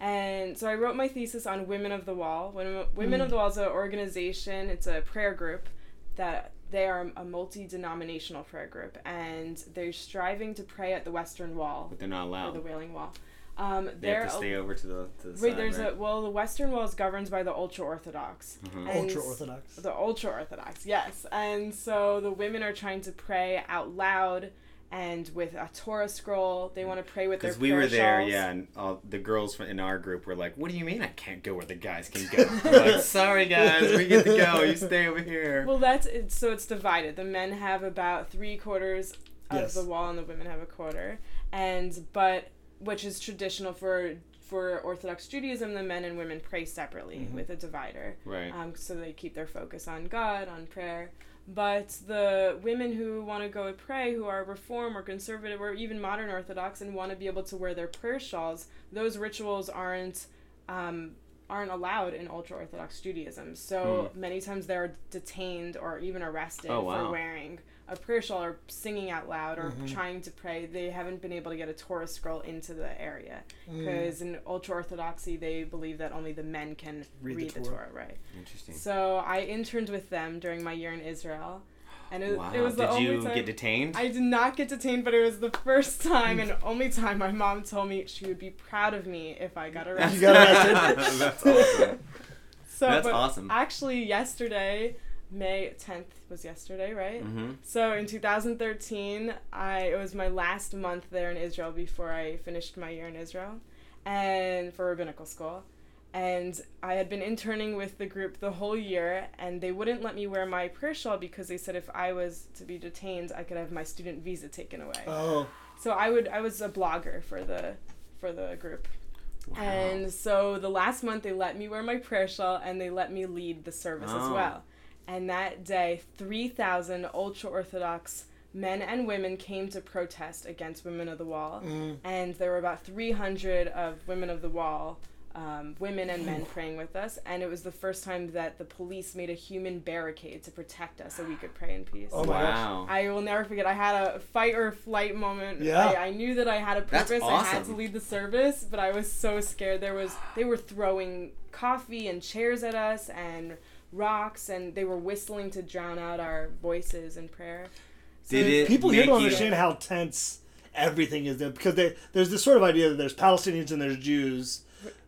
Speaker 3: And so I wrote my thesis on Women of the Wall. Women, Women
Speaker 2: Mm.
Speaker 3: of the Wall is an organization. It's a prayer group that they are a multi-denominational prayer group, and they're striving to pray at the Western Wall
Speaker 1: But they're not
Speaker 3: or
Speaker 1: allowed.
Speaker 3: the Wailing Wall. Um,
Speaker 1: They have to stay over to the to the
Speaker 3: Wait,
Speaker 1: side,
Speaker 3: there's
Speaker 1: right?
Speaker 3: a well, the Western Wall is governed by the ultra orthodox.
Speaker 1: Mhm.
Speaker 2: ultra orthodox.
Speaker 3: The ultra orthodox, yes. And so the women are trying to pray out loud and with a Torah scroll. They want to pray with their
Speaker 1: Because we were there,
Speaker 3: shawls.
Speaker 1: yeah, and all the girls in our group were like, "What do you mean I can't go where the guys can go?" Like, Sorry, guys, we get to go. You stay over here.
Speaker 3: Well, that's it, so it's divided. The men have about three quarters of
Speaker 2: Yes.
Speaker 3: the wall, and the women have a quarter. And but which is traditional for for Orthodox Judaism, the men and women pray separately
Speaker 2: Mhm.
Speaker 3: with a divider.
Speaker 1: right.
Speaker 3: um, so they keep their focus on God, on prayer. But the women who want to go and pray, who are Reform or Conservative or even Modern Orthodox, and want to be able to wear their prayer shawls, those rituals aren't um, aren't allowed in ultra Orthodox Judaism. So many times they're detained or even arrested
Speaker 1: Oh, wow.
Speaker 3: for wearing a prayer shawl or singing out loud or
Speaker 2: Mhm.
Speaker 3: trying to pray. They haven't been able to get a Torah scroll into the area
Speaker 2: Mm.
Speaker 3: because in ultra Orthodoxy they believe that only the men can
Speaker 2: Read
Speaker 3: read,
Speaker 2: the
Speaker 3: the
Speaker 2: Torah.
Speaker 3: Torah, right?
Speaker 1: Interesting.
Speaker 3: So I interned with them during my year in Israel, and it,
Speaker 1: Wow.
Speaker 3: it was the
Speaker 1: Did
Speaker 3: only
Speaker 1: you
Speaker 3: time
Speaker 1: get detained?
Speaker 3: I did not get detained, but it was the first time and only time my mom told me she would be proud of me if I got arrested.
Speaker 2: Got arrested.
Speaker 1: That's awesome.
Speaker 3: So,
Speaker 1: That's
Speaker 3: but
Speaker 1: awesome.
Speaker 3: Actually, yesterday, May 10th was yesterday, right?
Speaker 1: hmm
Speaker 3: So in 2013, I it was my last month there in Israel before I finished my year in Israel, and for rabbinical school, and I had been interning with the group the whole year, and they wouldn't let me wear my prayer shawl because they said if I was to be detained, I could have my student visa taken away.
Speaker 2: Oh,
Speaker 3: So I would I was a blogger for the for the group.
Speaker 1: Wow.
Speaker 3: And so the last month they let me wear my prayer shawl and they let me lead the service as
Speaker 1: Oh.
Speaker 3: well. And that day, 3,000 ultra Orthodox men and women came to protest against Women of the Wall.
Speaker 2: mm.
Speaker 3: And there were about 300 of Women of the Wall, um, women and men praying with us. And it was the first time that the police made a human barricade to protect us so we could pray in peace.
Speaker 2: Oh
Speaker 1: wow.
Speaker 3: I will never forget. I had a fight or flight moment.
Speaker 2: Yeah.
Speaker 3: I, I knew that I had a
Speaker 1: That's
Speaker 3: purpose. I had to lead the service, but I was so scared. There was they were throwing coffee and chairs at us and rocks, and they were whistling to drown out our voices in prayer. So
Speaker 1: Did it
Speaker 2: people here don't
Speaker 1: you-
Speaker 2: understand how tense everything is there because they, there's this sort of idea that there's Palestinians and there's Jews.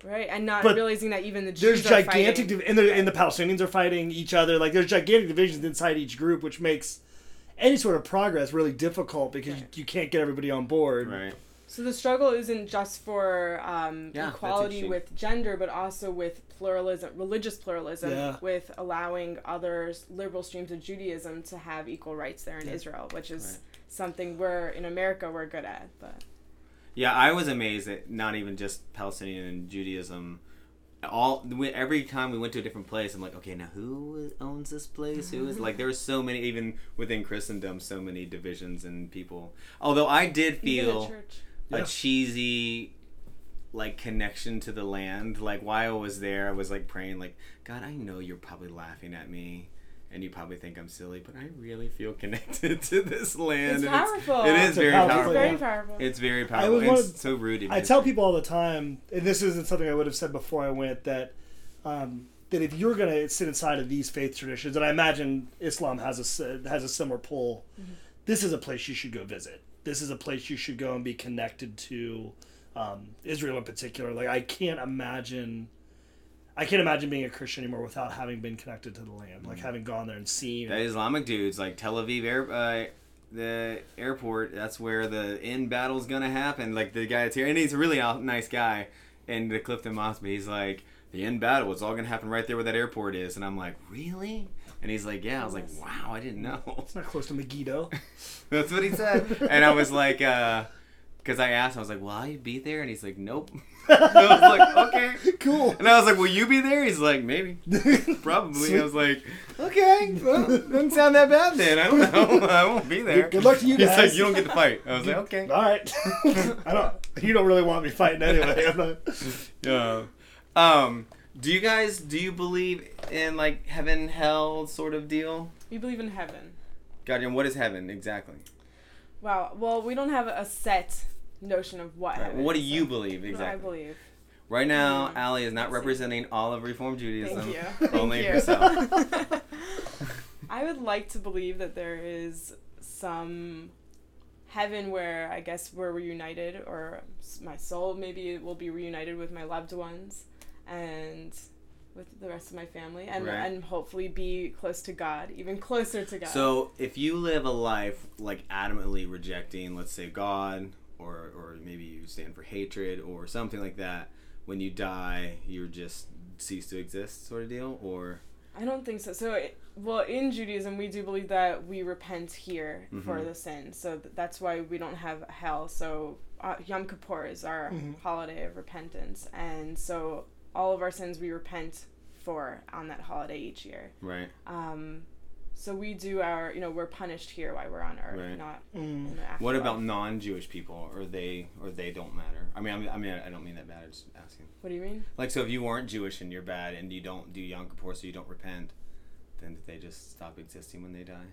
Speaker 3: right? And not
Speaker 2: But
Speaker 3: realizing that even the
Speaker 2: There's
Speaker 3: Jews are
Speaker 2: gigantic,
Speaker 3: fighting.
Speaker 2: div- and the, and the Palestinians are fighting each other. Like there's gigantic divisions inside each group, which makes any sort of progress really difficult because you, you can't get everybody on board.
Speaker 1: Right.
Speaker 3: So the struggle isn't just for um,
Speaker 1: Yeah,
Speaker 3: equality with gender, but also with pluralism, religious pluralism,
Speaker 2: Yeah.
Speaker 3: with allowing other liberal streams of Judaism to have equal rights there in Israel, which is
Speaker 1: Right.
Speaker 3: something we're in America we're good at. But
Speaker 1: Yeah, I was amazed at not even just Palestinian and Judaism. All we- every time we went to a different place, I'm like, okay, now who owns this place? Who is like? There were so many, even within Christendom, so many divisions and people. Although I did
Speaker 3: even at
Speaker 1: feel
Speaker 3: church,
Speaker 2: Yeah.
Speaker 1: a cheesy, like connection to the land. Like while I was there, I was like praying, like God, I know you're probably laughing at me. And you probably think I'm silly, but I really feel connected to this land.
Speaker 3: it's
Speaker 1: and
Speaker 3: powerful.
Speaker 1: It is
Speaker 2: It's a
Speaker 1: very
Speaker 2: powerful
Speaker 1: powerful.
Speaker 3: It's very powerful.
Speaker 1: It's very
Speaker 2: I
Speaker 1: powerful.
Speaker 2: was
Speaker 1: and
Speaker 2: one
Speaker 1: it's so rooted. in
Speaker 2: I tell people all the time, and this isn't something I would have said before I went, that um, that if you're going to sit inside of these faith traditions, and I imagine Islam has a s- has a similar pull, this is a place you should go visit. This is a place you should go and be connected to um, Israel in particular. Like I can't imagine. I can't imagine being a Christian anymore without having been connected to the land, like having gone there and seen.
Speaker 1: The Islamic dudes, like Tel Aviv air, uh, the airport, that's where the end battle's gonna happen. Like the guy that's here, and he's a really nice guy. And the Clifton Mosque, he's like, the end battle, it's all gonna happen right there where that airport is. And I'm like, really? And he's like, yeah. I was like, wow, I didn't know.
Speaker 2: It's not close to Megiddo.
Speaker 1: That's what he said. And I was like, uh, because I asked, I was like, will I be there? And he's like, nope. And I was like, okay.
Speaker 2: cool.
Speaker 1: And I was like, will you be there? He's like, maybe. Probably. I was like, okay, well, doesn't sound that bad then. I don't know. I won't be there.
Speaker 2: Good- good luck to you
Speaker 1: He's
Speaker 2: guys.
Speaker 1: like, you don't get to fight. I was like, okay.
Speaker 2: All right. I don't. You don't really want me fighting anyway. I'm not-
Speaker 1: Yeah. Um, do you guys do you believe in like heaven hell sort of deal?
Speaker 3: we believe in heaven.
Speaker 1: Guardian, what is heaven exactly?
Speaker 3: Wow. Well, we don't have a set notion of what
Speaker 1: Right,
Speaker 3: heaven
Speaker 1: what do you
Speaker 3: so-
Speaker 1: believe
Speaker 3: what
Speaker 1: exactly?
Speaker 3: I believe.
Speaker 1: Right now,
Speaker 3: Hmm.
Speaker 1: Ali is not representing all of Reform Judaism.
Speaker 3: Thank you.
Speaker 1: Only herself.
Speaker 3: I would like to believe that there is some heaven where I guess we're reunited, or my soul maybe will be reunited with my loved ones and with the rest of my family, and
Speaker 1: Right.
Speaker 3: and hopefully be close to God, even closer to God.
Speaker 1: So, if you live a life like adamantly rejecting, let's say God, or or maybe you stand for hatred or something like that, when you die, you're just cease to exist, sort of deal, or
Speaker 3: I don't think so. So, it, well, in Judaism, we do believe that we repent here for
Speaker 1: Mhm.
Speaker 3: the sin. So th- that's why we don't have hell. So uh, Yom Kippur is our
Speaker 2: Mhm.
Speaker 3: holiday of repentance, and so all of our sins we repent for on that holiday each year.
Speaker 1: right?
Speaker 3: Um, so we do our, you know, we're punished here while we're on Earth,
Speaker 1: Right.
Speaker 3: not
Speaker 2: Mm.
Speaker 3: in the
Speaker 1: What about non-Jewish people, or they or they don't matter? I mean, I mean, I, mean, I don't mean that bad. I'm just asking.
Speaker 3: What do you mean?
Speaker 1: Like, so if you weren't Jewish and you're bad and you don't do Yom Kippur, so you don't repent, then did they just stop existing when they die?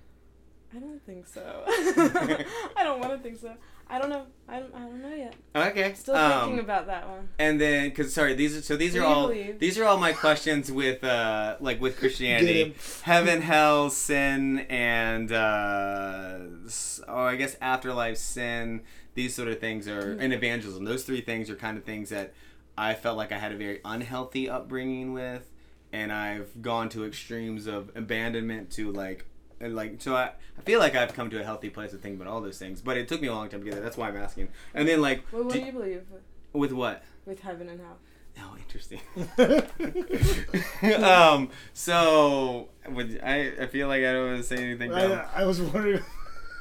Speaker 3: I don't think so. I don't want to think so. I don't know. I don't. I don't know yet.
Speaker 1: Okay.
Speaker 3: Still
Speaker 1: um,
Speaker 3: thinking about that one.
Speaker 1: And then, cause sorry, these are so these
Speaker 3: What
Speaker 1: are all
Speaker 3: believe?
Speaker 1: these are all my questions with uh like with Christianity, heaven, hell, sin, and uh, s- or I guess afterlife, sin. These sort of things are
Speaker 3: Mm-hmm.
Speaker 1: and evangelism. Those three things are kind of things that I felt like I had a very unhealthy upbringing with, and I've gone to extremes of abandonment to like. And like so, I, I feel like I've come to a healthy place to think about all those things, but it took me a long time to get there. That's why I'm asking. And then like,
Speaker 3: Well, what
Speaker 1: do-
Speaker 3: do you believe with,
Speaker 1: with what?
Speaker 3: with heaven and hell?
Speaker 1: Oh, interesting. um, so would I? I feel like I don't want to say anything. Dumb.
Speaker 2: I, I was wondering.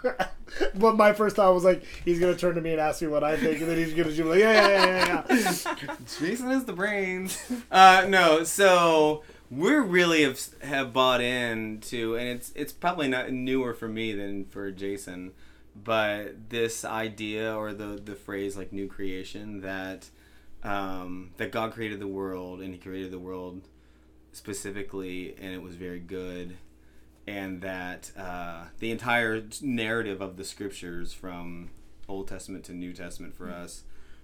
Speaker 2: but my first thought was like, he's gonna turn to me and ask me what I think, and then he's gonna do like, yeah, yeah, yeah, yeah, yeah.
Speaker 1: Jason is the brains. Uh, no, so we're really have, have bought into, and it's it's probably not newer for me than for Jason, but this idea or the the phrase like new creation that um, that God created the world and He created the world specifically, and it was very good. And that uh, the entire narrative of the scriptures from Old Testament to New Testament for us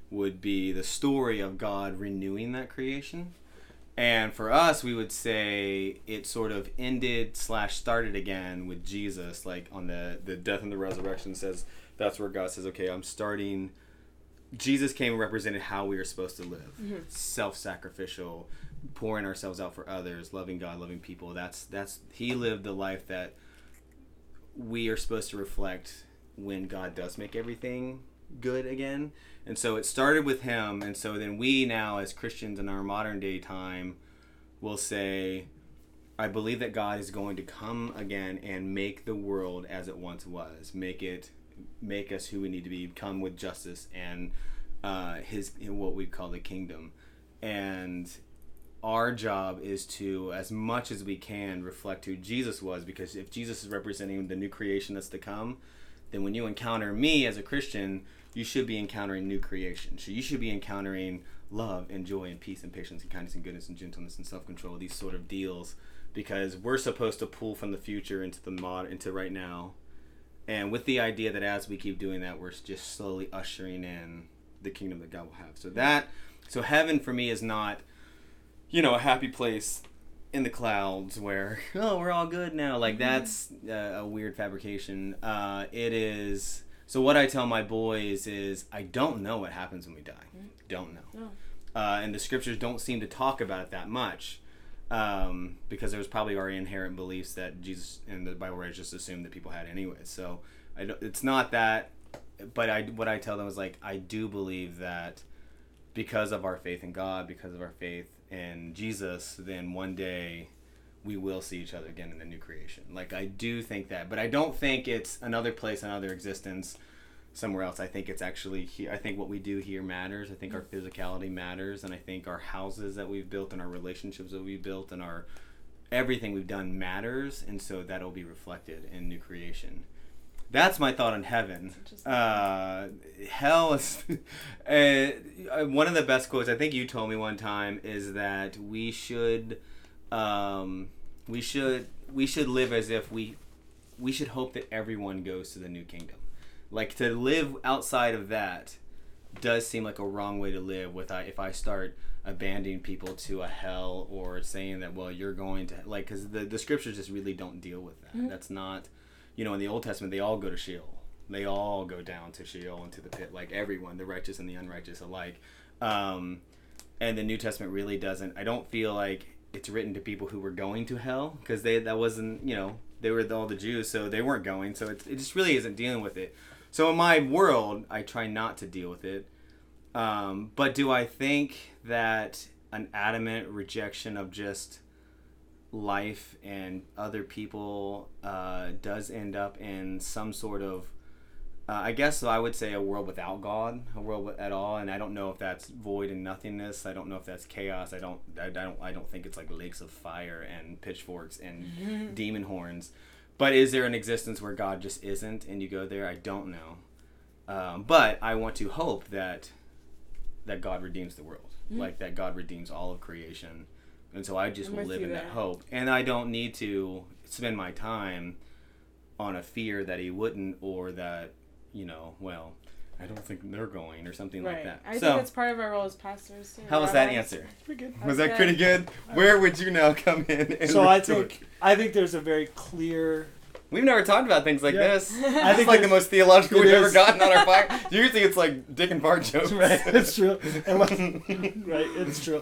Speaker 1: would be the story of God renewing that creation. And for us, we would say it sort of ended slash started again with Jesus, like on the the death and the resurrection says that's where God says, okay, I'm starting. Jesus came and represented how we are supposed to live, mm-hmm. self-sacrificial, pouring ourselves out for others, loving God, loving people. That's that's he lived the life that we are supposed to reflect when God does make everything good again. And so it started with him, and so then we now, as Christians in our modern day time, will say, I believe that God is going to come again and make the world as it once was, make it, make us who we need to be, come with justice and uh, His what we call the kingdom, and our job is to, as much as we can, reflect who Jesus was. Because if Jesus is representing the new creation that's to come, then when you encounter me as a Christian, you should be encountering new creation. So you should be encountering love and joy and peace and patience and kindness and goodness and gentleness and self control. These sort of deals, because we're supposed to pull from the future into the mod into right now, and with the idea that as we keep doing that, we're just slowly ushering in the kingdom that God will have. So that, so heaven for me is not, you know, a happy place in the clouds where oh we're all good now. Like that's uh, a weird fabrication. Uh, it is. So what I tell my boys is I don't know what happens when we die. Don't know.
Speaker 3: No.
Speaker 1: Uh, and the scriptures don't seem to talk about it that much. Um, because there was probably already inherent beliefs that Jesus and the Bible writers just assumed that people had anyway. So I don't, it's not that, but I what I tell them is like I do believe that because of our faith in God, because of our faith in Jesus, then one day we will see each other again in the new creation. Like I do think that, but I don't think it's another place, another existence somewhere else. I think it's actually here. I think what we do here matters. I think our physicality matters, and I think our houses that we've built and our relationships that we've built and our everything we've done matters, and so that'll be reflected in new creation. That's my thought on heaven. Uh, hell is uh, one of the best quotes. I think you told me one time is that we should, um, we should, we should live as if we, we should hope that everyone goes to the new kingdom. Like to live outside of that does seem like a wrong way to live. With I, if I start abandoning people to a hell or saying that well you're going to like because the the scriptures just really don't deal with that. That's not, you know, in the Old Testament they all go to Sheol. They all go down to Sheol into the pit, like everyone, the righteous and the unrighteous alike. Um, and the New Testament really doesn't. I don't feel like it's written to people who were going to hell because they that wasn't you know they were all the Jews, so they weren't going. So it, it just really isn't dealing with it. So in my world, I try not to deal with it. Um, but do I think that an adamant rejection of just life and other people uh, does end up in some sort of uh, I guess I would say a world without God, a world at all, and I don't know if that's void and nothingness. I don't know if that's chaos. I don't, I, I don't, I don't think it's like lakes of fire and pitchforks and demon horns. But is there an existence where God just isn't, and you go there? I don't know. Um, but I want to hope that that God redeems the world, like that God redeems all of creation, and so I just will live in that
Speaker 3: there.
Speaker 1: hope, and I don't need to spend my time on a fear that he wouldn't, or that you know, well, I don't think they're going, or something like that.
Speaker 3: I
Speaker 1: so,
Speaker 3: think that's part of our role as pastors too.
Speaker 1: how was that
Speaker 3: Rabbis.
Speaker 1: answer?
Speaker 2: Pretty good.
Speaker 1: Was that
Speaker 3: Okay.
Speaker 1: pretty good? Where would you now come in? And
Speaker 2: So I
Speaker 1: retort?
Speaker 2: think I think there's a very clear.
Speaker 1: we've never talked about things like
Speaker 2: Yeah.
Speaker 1: this.
Speaker 2: I
Speaker 1: This
Speaker 2: think
Speaker 1: is like the most theological we've ever gotten on our podcast. Usually it's like Dick and Bart jokes.
Speaker 2: Right, it's true. And like- right, it's true.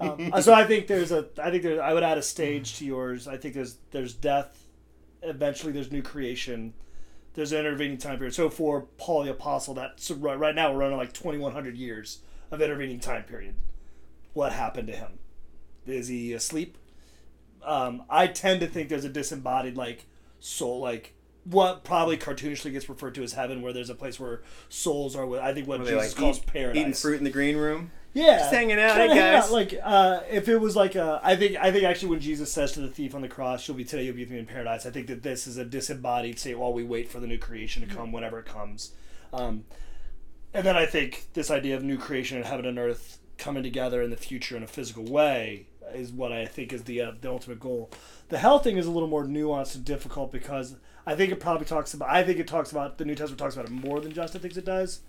Speaker 2: Um, so I think there's a. I think there's. I would add a stage to yours. I think there's there's death. Eventually, there's new creation. There's an intervening time period. So for Paul the apostle, that so right, right now we're running like 2,100 years of intervening time period. What happened to him? Is he asleep? Um, I tend to think there's a disembodied like soul, like what probably cartoonishly gets referred to as heaven, where there's a place where souls are. with- I think what Jesus
Speaker 1: like,
Speaker 2: calls
Speaker 1: eat-
Speaker 2: paradise.
Speaker 1: Eating fruit in the green room.
Speaker 2: Yeah,
Speaker 1: Just hanging out, hey,
Speaker 2: hanging out,
Speaker 1: guys.
Speaker 2: Like, uh, if it was like a, I think, I think actually when Jesus says to the thief on the cross, "You'll be today, you'll be with me in paradise." I think that this is a disembodied state while we wait for the new creation to come, whenever it comes. Um, and then I think this idea of new creation and heaven and earth coming together in the future in a physical way is what I think is the uh, the ultimate goal. The hell thing is a little more nuanced and difficult because I think it probably talks about. I think it talks about the New Testament talks about it more than Justin thinks it does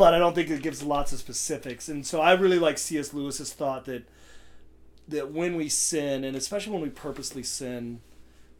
Speaker 2: but I don't think it gives lots of specifics. And so I really like C.S. Lewis's thought that that when we sin, and especially when we purposely sin,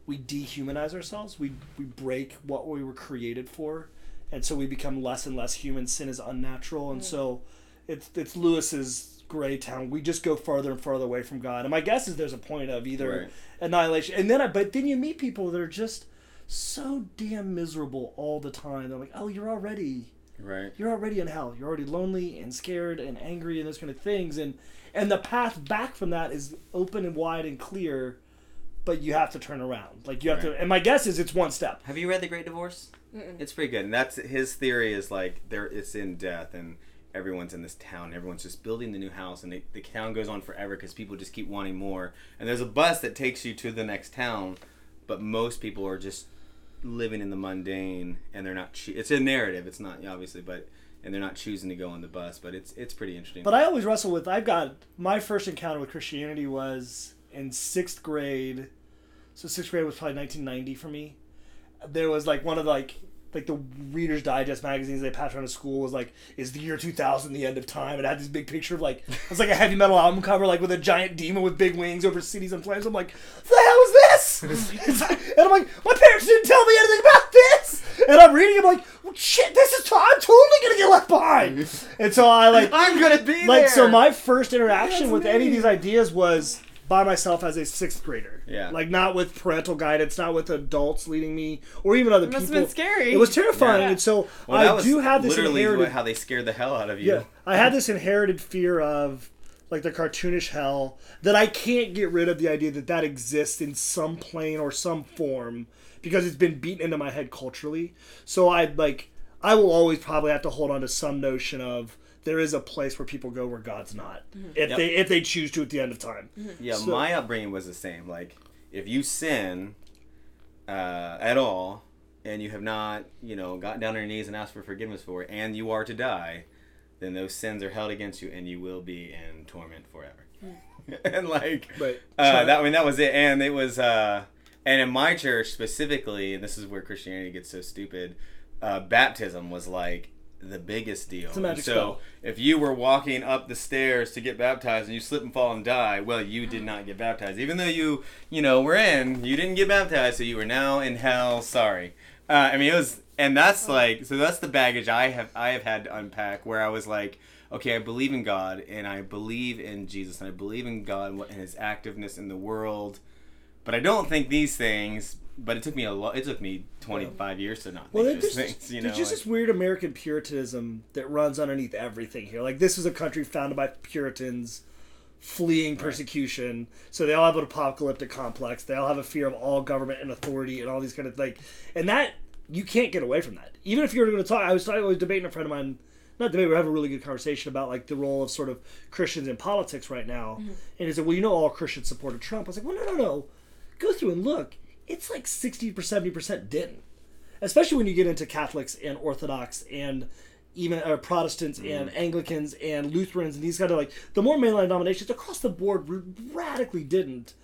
Speaker 2: we dehumanize ourselves. We we break what we were created for, and so we become less and less human. Sin is unnatural, and mm. so it's it's Lewis's gray town. We just go farther and farther away from God. And my guess is there's a point of either
Speaker 1: Right.
Speaker 2: annihilation, and then I, but then you meet people that are just so damn miserable all the time. They're like, oh, you're already
Speaker 1: Right.
Speaker 2: you're already in hell. You're already lonely and scared and angry and those kind of things. And and the path back from that is open and wide and clear, but you have to turn around. Like you have to. And my guess is it's one step.
Speaker 1: Have you read The Great Divorce?
Speaker 3: Mm-mm.
Speaker 1: It's pretty good, and that's his theory. Is like there, it's in death, and everyone's in this town. Everyone's just building the new house, and they, the town goes on forever because people just keep wanting more. And there's a bus that takes you to the next town, but most people are just living in the mundane, and they're not. Choo- it's a narrative. It's not obviously, but and they're not choosing to go on the bus. But it's it's pretty interesting.
Speaker 2: But I always wrestle with. I've got my first encounter with Christianity was in sixth grade. So sixth grade was probably 1990 for me. There was like one of the, like like the Reader's Digest magazines they passed around to school was like, "Is the year 2000 the end of time?" It had this big picture of like it was like a heavy metal album cover, like with a giant demon with big wings over cities and flames. I'm like, "The hell is this?" and I'm like, "My parents didn't tell me anything about this." And I'm reading, I'm like, well, "Shit, this is. T- I'm totally gonna get left behind." And so I like
Speaker 1: I'm gonna be
Speaker 2: like
Speaker 1: there.
Speaker 2: so my first interaction
Speaker 1: That's
Speaker 2: with any of these ideas was by myself as a sixth grader
Speaker 1: Yeah.
Speaker 2: like not with parental guidance not with adults leading me or even other
Speaker 3: It must have
Speaker 2: people
Speaker 3: been scary.
Speaker 2: it was terrifying
Speaker 3: Yeah.
Speaker 2: and so
Speaker 1: well,
Speaker 2: i
Speaker 1: that was
Speaker 2: do have this
Speaker 1: literally
Speaker 2: inherited
Speaker 1: how they scared the hell out of you.
Speaker 2: yeah i had this inherited fear of like the cartoonish hell that i can't get rid of the idea that that exists in some plane or some form because it's been beaten into my head culturally so i like i will always probably have to hold on to some notion of there is a place where people go where god's not if
Speaker 1: Yep.
Speaker 2: they if they choose to at the end of time
Speaker 1: Yeah,
Speaker 2: So-
Speaker 1: my upbringing was the same. Like, if you sin uh, at all, and you have not, you know, got down on your knees and asked for forgiveness for it, and you are to die, then those sins are held against you, and you will be in torment forever. and like,
Speaker 2: Right.
Speaker 1: uh, that I mean, that was it. And it was, uh, and in my church specifically, and this is where Christianity gets so stupid. Uh, baptism was like the biggest deal.
Speaker 2: a magic
Speaker 1: so
Speaker 2: spell.
Speaker 1: if you were walking up the stairs to get baptized and you slip and fall and die, well, you did not get baptized. Even though you, you know, were in, you didn't get baptized, so you were now in hell. Sorry. Uh, I mean, it was, and that's oh. like, so that's the baggage I have, I have had to unpack. Where I was like, okay, I believe in God and I believe in Jesus and I believe in God and His activeness in the world, but I don't think these things. But it took me a lot. It took me twenty five years to not
Speaker 2: Well,
Speaker 1: think
Speaker 2: there's, just,
Speaker 1: things. You
Speaker 2: there's
Speaker 1: know,
Speaker 2: just
Speaker 1: like-
Speaker 2: this weird American Puritanism that runs underneath everything here. Like this is a country founded by Puritans fleeing persecution, so they all have an apocalyptic complex. They all have a fear of all government and authority and all these kind of like, and that you can't get away from that. Even if you're going to talk, I was I was debating a friend of mine. Not debate, we're having a really good conversation about like the role of sort of Christians in politics right now. And he said, "Well, you know, all Christians supported Trump." I was like, "Well, no, no, no. Go through and look. It's like sixty or seventy percent didn't." especially when you get into Catholics and Orthodox and even uh, Protestants and Anglicans and Lutherans and these kind of like the more mainline denominations across the board radically didn't.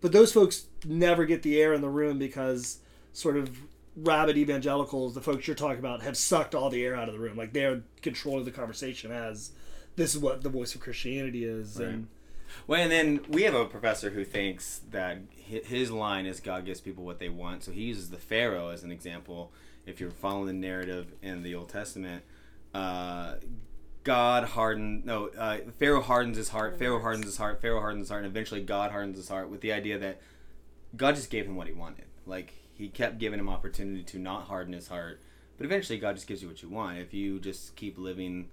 Speaker 2: But those folks never get the air in the room because sort of rabid evangelicals, the folks you're talking about, have sucked all the air out of the room. Like they're controlling the conversation as this is what the voice of Christianity is, and
Speaker 1: Well, and then we have a professor who thinks that his line is God gives people what they want. So he uses the Pharaoh as an example. If you're following the narrative in the Old Testament, uh, God hardened, no, uh, Pharaoh hardens his heart, Pharaoh hardens his heart, Pharaoh hardens his heart, and eventually God hardens his heart with the idea that God just gave him what he wanted. Like, he kept giving him opportunity to not harden his heart, but eventually God just gives you what you want. If you just keep living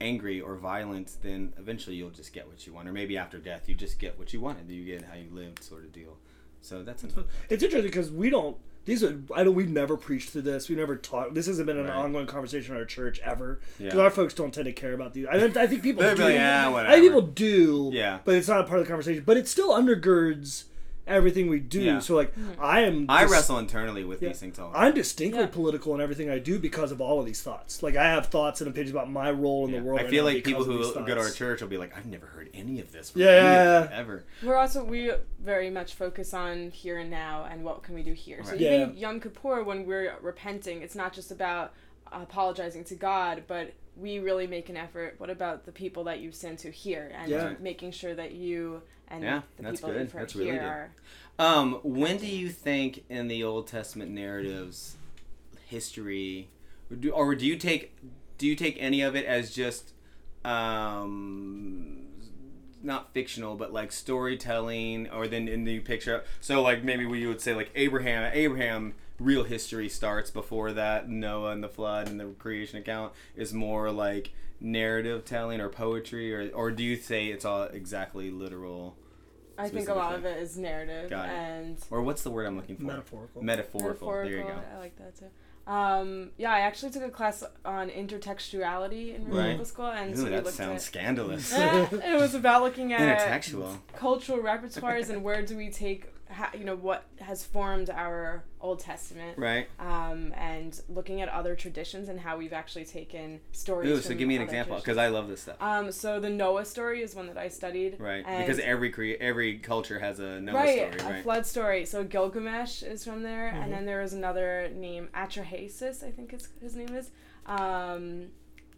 Speaker 1: angry or violent, then eventually you'll just get what you want. Or maybe after death, you just get what you wanted. You get how you lived, sort of deal. So that's
Speaker 2: it's interesting because we don't. These are I know we've never preached through this. We never talked. This hasn't been an
Speaker 1: Right.
Speaker 2: ongoing conversation in our church ever because
Speaker 1: Yeah.
Speaker 2: our folks don't tend to care about these. I, I think people do.
Speaker 1: like, "Yeah,
Speaker 2: I think people do.
Speaker 1: Yeah.
Speaker 2: but it's not a part of the conversation. But it still undergirds everything we do.
Speaker 1: Yeah.
Speaker 2: So like, mm-hmm. I am.
Speaker 1: I
Speaker 2: dis-
Speaker 1: wrestle internally with
Speaker 2: Yeah.
Speaker 1: these things all
Speaker 2: I'm distinctly
Speaker 3: Yeah.
Speaker 2: political in everything I do because of all of these thoughts. Like I have thoughts and opinions about my role in
Speaker 1: Yeah.
Speaker 2: the world.
Speaker 1: I feel
Speaker 2: now
Speaker 1: like people who go to our church will be like, I've never heard any of this from
Speaker 2: Yeah, yeah, yeah.
Speaker 1: ever.
Speaker 3: We're also we very much focus on here and now and what can we do here. So
Speaker 1: Right.
Speaker 3: even
Speaker 2: Yeah.
Speaker 3: Yom Kippur, when we're repenting, it's not just about apologizing to God, but we really make an effort. What about the people that you've sinned to here, and
Speaker 2: Yeah.
Speaker 3: making sure that you and
Speaker 1: Yeah,
Speaker 3: the
Speaker 1: that's
Speaker 3: people
Speaker 1: good. That's really
Speaker 3: here
Speaker 1: good.
Speaker 3: are.
Speaker 1: Um, when do you think in the Old Testament narratives, history, or do, or do you take do you take any of it as just um, not fictional, but like storytelling, or then in the picture? So like maybe we would say like Abraham. Abraham real history starts before that. Noah and the flood and the creation account is more like narrative telling or poetry, or or do you say it's all exactly literal?
Speaker 3: I think a lot of it is narrative
Speaker 1: Got it.
Speaker 3: and
Speaker 1: Or what's the word I'm looking for?
Speaker 2: Metaphorical.
Speaker 1: Metaphorical. There you go.
Speaker 3: I like that too. Um, yeah, I actually took a class on intertextuality in
Speaker 1: Right.
Speaker 3: medical school, and so
Speaker 1: Ooh,
Speaker 3: we
Speaker 1: that sounds
Speaker 3: at.
Speaker 1: scandalous.
Speaker 3: It was about looking at
Speaker 1: Intertextual.
Speaker 3: cultural repertoires and where do we take, ha, you know, what has formed our Old Testament,
Speaker 1: Right.
Speaker 3: um, and looking at other traditions and how we've actually taken stories.
Speaker 1: Ooh, so
Speaker 3: from
Speaker 1: give me an example because I love this stuff.
Speaker 3: Um, so the Noah story is one that I studied.
Speaker 1: Right.
Speaker 3: and-
Speaker 1: Because every cre- every culture has a Noah
Speaker 3: right,
Speaker 1: story,
Speaker 3: a
Speaker 1: right?
Speaker 3: flood story. So Gilgamesh is from there,
Speaker 2: Mhm.
Speaker 3: and then there was another name, Atrahasis, I think his, his name is. Um,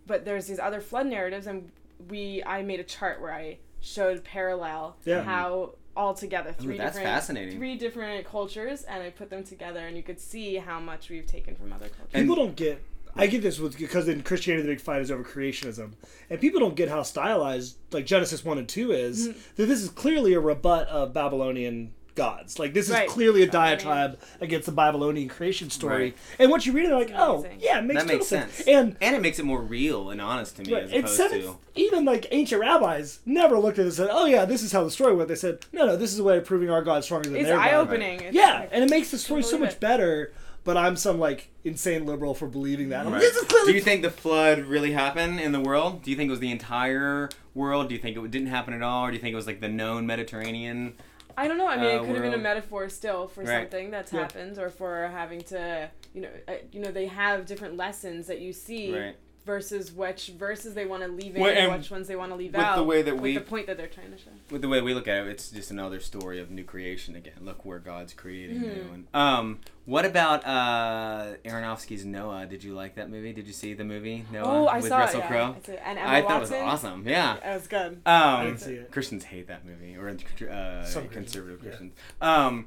Speaker 3: but there's these other flood narratives, and we I made a chart where I showed parallel
Speaker 2: Yeah.
Speaker 3: how all together
Speaker 1: Ooh,
Speaker 3: three
Speaker 1: that's
Speaker 3: different
Speaker 1: fascinating.
Speaker 3: three different cultures, and I put them together, and you could see how much we've taken from other cultures.
Speaker 1: And-
Speaker 2: people don't get I get this with because in Christianity the big fight is over creationism, and people don't get how stylized like Genesis one and two is.
Speaker 3: Mm-hmm.
Speaker 2: That this is clearly a rebut of Babylonian gods. Like this is
Speaker 3: Right.
Speaker 2: clearly a
Speaker 3: Babylonian.
Speaker 2: diatribe against the Babylonian creation story.
Speaker 1: Right.
Speaker 2: And once you read it, like, oh yeah, it makes
Speaker 1: that makes
Speaker 2: total
Speaker 1: sense.
Speaker 2: And
Speaker 1: and it makes it more real and honest to me
Speaker 2: Right.
Speaker 1: as opposed
Speaker 2: seventh,
Speaker 1: to.
Speaker 2: even like ancient rabbis never looked at it and said, "Oh yeah, this is how the story went." They said, "No, no, this is a way of proving our God stronger than
Speaker 3: it's
Speaker 2: their God."
Speaker 3: eye opening.
Speaker 2: Yeah, and it makes the story so much
Speaker 3: it.
Speaker 2: better. But I'm some like insane liberal for believing that. I'm like,
Speaker 1: Right.
Speaker 2: This is clearly
Speaker 1: Do you think the flood really happened in the world? Do you think it was the entire world? Do you think it didn't happen at all? Or do you think it was like the known Mediterranean?
Speaker 3: I don't know. I mean,
Speaker 1: uh,
Speaker 3: it could have been a metaphor still for
Speaker 1: Right.
Speaker 3: something that's
Speaker 2: Yeah.
Speaker 3: happened, or for having to, you know, uh, you know, they have different lessons that you see
Speaker 1: Right.
Speaker 3: Versus which verses they want to leave in
Speaker 1: Well,
Speaker 3: and
Speaker 1: and
Speaker 3: which ones they want to leave
Speaker 1: with the
Speaker 3: out.
Speaker 1: way that
Speaker 3: with
Speaker 1: we-
Speaker 3: the point that they're trying to show.
Speaker 1: With the way we look at it, it's just another story of new creation again. Look where God's creating
Speaker 3: Mhm.
Speaker 1: new. And, um, what about uh, Aronofsky's Noah? Did you like that movie? Did you see the movie Noah
Speaker 3: oh, I
Speaker 1: with
Speaker 3: saw
Speaker 1: Russell
Speaker 3: it. Yeah.
Speaker 1: Crowe?
Speaker 3: It's a- and Emma
Speaker 1: I thought it was awesome. Yeah.
Speaker 3: It was good.
Speaker 1: Um,
Speaker 2: didn't see it.
Speaker 1: Christians hate that movie, or uh,
Speaker 2: Some
Speaker 1: conservative
Speaker 2: Christians, yeah.
Speaker 1: Um,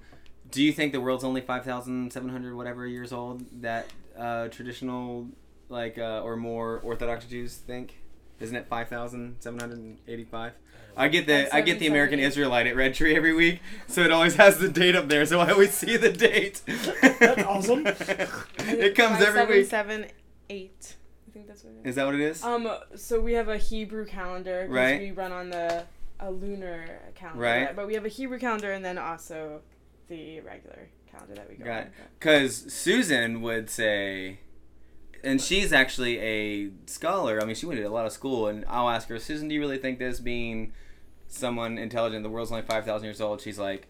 Speaker 1: do you think the world's only five thousand seven hundred whatever years old? That uh, traditional, like, uh, or more Orthodox Jews think? Isn't it five thousand seven hundred eighty-five? I get the I get the American Israelite at Red Tree every week, so it always has the date up there, so I always see the date.
Speaker 2: That's awesome.
Speaker 1: it comes every
Speaker 3: seven,
Speaker 1: week.
Speaker 3: seven, eight. I think that's what it is.
Speaker 1: Is that what it is?
Speaker 3: Um, so we have a Hebrew calendar 'cause
Speaker 1: Right.
Speaker 3: we run on the a lunar calendar,
Speaker 1: Right.
Speaker 3: But we have a Hebrew calendar and then also the regular calendar that we go
Speaker 1: Got
Speaker 3: on.
Speaker 1: it. Because Susan would say, and she's actually a scholar. I mean, she went to a lot of school, and I'll ask her, Susan, do you really think this being someone intelligent, the world's only 5,000 years old? She's like,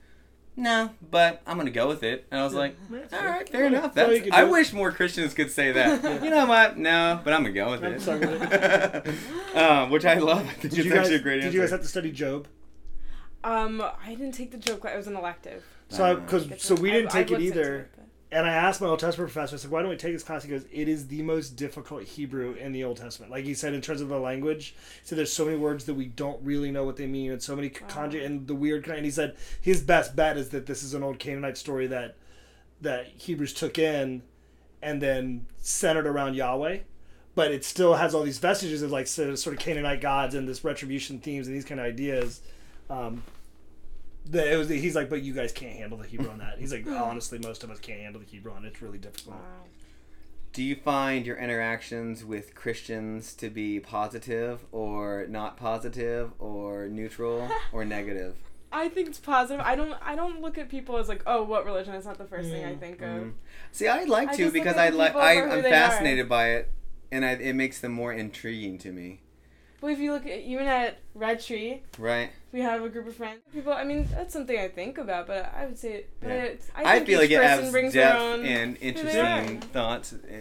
Speaker 1: no, but I'm going to go with it. And I was like, all right, fair. right, enough.
Speaker 2: That's
Speaker 1: That's, I wish more Christians could say that. you know what? No, but I'm going to go with
Speaker 2: I'm
Speaker 1: it.
Speaker 2: stuck with
Speaker 1: um, which I love. I
Speaker 2: Did
Speaker 1: it's
Speaker 2: you guys?
Speaker 1: actually a great
Speaker 2: did
Speaker 1: answer.
Speaker 2: you guys have to study Job?
Speaker 3: Um, I didn't take the Job class. It was an elective.
Speaker 2: So, because so we didn't take
Speaker 3: I've
Speaker 2: it
Speaker 3: looked into
Speaker 2: either. And I asked my Old Testament professor, I said, why don't we take this class? He goes, it is the most difficult Hebrew in the Old Testament. Like he said, in terms of the language, he said there's so many words that we don't really know what they mean, and so many
Speaker 3: Wow.
Speaker 2: conjugate and the weird kind. And he said his best bet is that this is an old Canaanite story that that Hebrews took in, and then centered around Yahweh. But it still has all these vestiges of like sort of sort of Canaanite gods and this retribution themes and these kind of ideas. Um, that it was, he's like, but you guys can't handle the Hebrew on that. He's like, honestly, most of us can't handle the Hebrew on it. It's really difficult.
Speaker 3: Wow.
Speaker 1: Do you find your interactions with Christians to be positive or not positive or neutral or negative?
Speaker 3: I think it's positive. I don't. I don't look at people as like, oh, what religion? It's not the first thing I
Speaker 2: Mm,
Speaker 3: think of.
Speaker 1: Mm. See, I'd like
Speaker 3: I
Speaker 1: to
Speaker 3: just
Speaker 1: because I like I,
Speaker 3: for who
Speaker 1: I'm
Speaker 3: they
Speaker 1: fascinated by it, and I, it makes them more intriguing to me.
Speaker 3: But if you look at even at Red Tree,
Speaker 1: Right?
Speaker 3: we have a group of friends. People. I mean, that's something I think about. But I would say, but
Speaker 1: Yeah.
Speaker 3: it's, I,
Speaker 1: I,
Speaker 3: think
Speaker 1: feel like
Speaker 3: each
Speaker 1: it
Speaker 3: person
Speaker 1: has
Speaker 3: brings their
Speaker 1: depth
Speaker 3: own.
Speaker 1: and interesting thoughts. eh,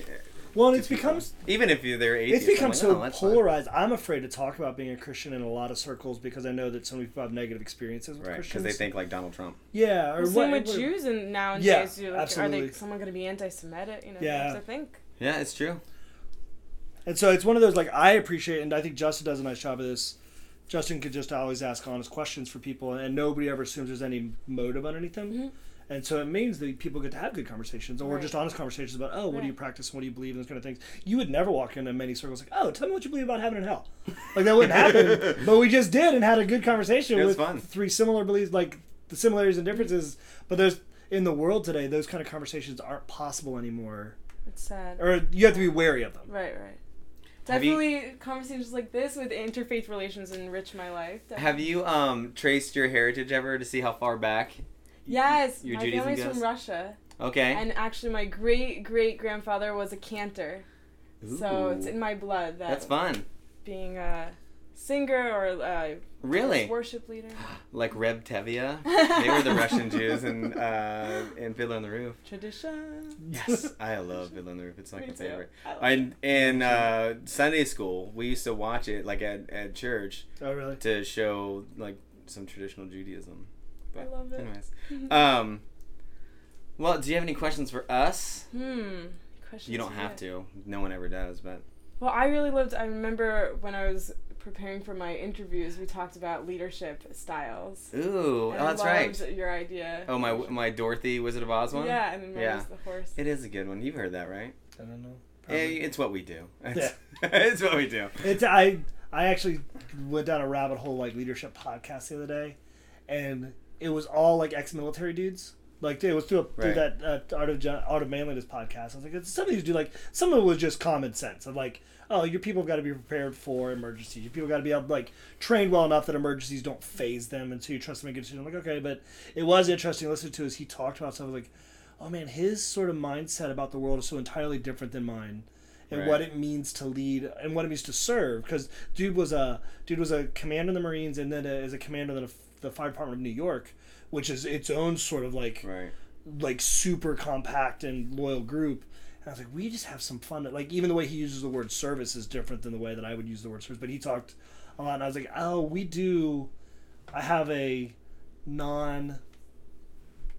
Speaker 2: Well, and it's
Speaker 1: people.
Speaker 2: becomes
Speaker 1: even if you- they're atheists.
Speaker 2: it's become
Speaker 1: I'm like,
Speaker 2: so
Speaker 1: "Oh, that's fine."
Speaker 2: polarized. I'm afraid to talk about being a Christian in a lot of circles because I know that so many people have negative experiences with
Speaker 1: right? Because they think like Donald Trump.
Speaker 2: yeah, or
Speaker 3: Well,
Speaker 2: what,
Speaker 3: same with
Speaker 2: what-
Speaker 3: Jews and nowadays.
Speaker 2: Yeah,
Speaker 3: you're Are they someone going to be anti-Semitic? You know,
Speaker 2: Yeah.
Speaker 3: that's the thing.
Speaker 1: Yeah, it's true.
Speaker 2: And so it's one of those like I appreciate, and I think Justin does a nice job of this. Justin could just always ask honest questions for people, and nobody ever assumes there's any motive underneath them.
Speaker 3: Mhm.
Speaker 2: And so it means that people get to have good conversations, or
Speaker 3: Right.
Speaker 2: just honest conversations about, oh, what do you
Speaker 3: Right.
Speaker 2: practice, what do you believe, and those kind of things. You would never walk into many circles like, oh, tell me what you believe about heaven and hell. Like that wouldn't happen. but we just did and had a good conversation
Speaker 1: It was
Speaker 2: with
Speaker 1: fun.
Speaker 2: three similar beliefs, like the similarities and differences. But there's in the world today, those kind of conversations aren't possible anymore,
Speaker 3: It's sad.
Speaker 2: or you have to be wary of them.
Speaker 3: Right, right.
Speaker 1: Have you-
Speaker 3: Definitely conversations like this with interfaith relations enrich my life.
Speaker 1: Have you um traced your heritage ever to see how far back?
Speaker 3: Yes,
Speaker 1: Your
Speaker 3: my
Speaker 1: Judaism
Speaker 3: family's
Speaker 1: goes?
Speaker 3: from Russia,
Speaker 1: Okay.
Speaker 3: and actually, my great great grandfather was a cantor. So it's in my blood that
Speaker 1: That's fun.
Speaker 3: being a singer or a
Speaker 1: Really?
Speaker 3: worship leader.
Speaker 1: Like Reb Tevye. They were the Russian Jews in uh in Fiddler on the Roof.
Speaker 3: Tradition.
Speaker 1: Yes, I love Fiddler on the Roof. It's like
Speaker 3: Me
Speaker 1: my
Speaker 3: too.
Speaker 1: favorite.
Speaker 3: I
Speaker 1: I,
Speaker 3: it.
Speaker 1: in uh, Sunday school, we used to watch it like at, at church
Speaker 2: Oh, really?
Speaker 1: to show like some traditional Judaism.
Speaker 3: I love it.
Speaker 1: Anyways, um, well, do you have any questions for us?
Speaker 3: Hmm. Questions
Speaker 1: You don't have
Speaker 3: you.
Speaker 1: to. No one ever does, but
Speaker 3: Well, I really loved. I remember when I was preparing for my interviews, we talked about leadership styles.
Speaker 1: ooh,
Speaker 3: And
Speaker 1: oh,
Speaker 3: I
Speaker 1: that's right.
Speaker 3: loved Your idea.
Speaker 1: Oh, my my Dorothy Wizard of Oz one.
Speaker 3: Yeah, and then mine
Speaker 1: Yeah.
Speaker 3: the horse.
Speaker 1: It is a good one. You've heard that, right?
Speaker 2: I don't know. Probably.
Speaker 1: it's what we do. It's, it's what we do.
Speaker 2: It's I I actually went down a rabbit hole like leadership podcast the other day, and it was all like ex-military dudes. Like it was through, a, through
Speaker 1: Right.
Speaker 2: that uh, art of Gen- art of manliness podcast. I was like, some of these do like some of it was just common sense of like, oh, your people have got to be prepared for emergencies. Your people got to be able like trained well enough that emergencies don't phase them, and so you trust them to make a decision. I'm like, okay, but it was interesting to listen to as he talked about stuff like, oh man, his sort of mindset about the world is so entirely different than mine and
Speaker 1: Right.
Speaker 2: what it means to lead and what it means to serve. Because dude was a dude was a commander in the Marines and then as a commander in the, the fire department of New York, which is its own sort of like
Speaker 1: Right.
Speaker 2: like super compact and loyal group. And I was like, we just have some fun. Like even the way he uses the word service is different than the way that I would use the word service. But he talked a lot, and I was like, oh, we do. I have a non.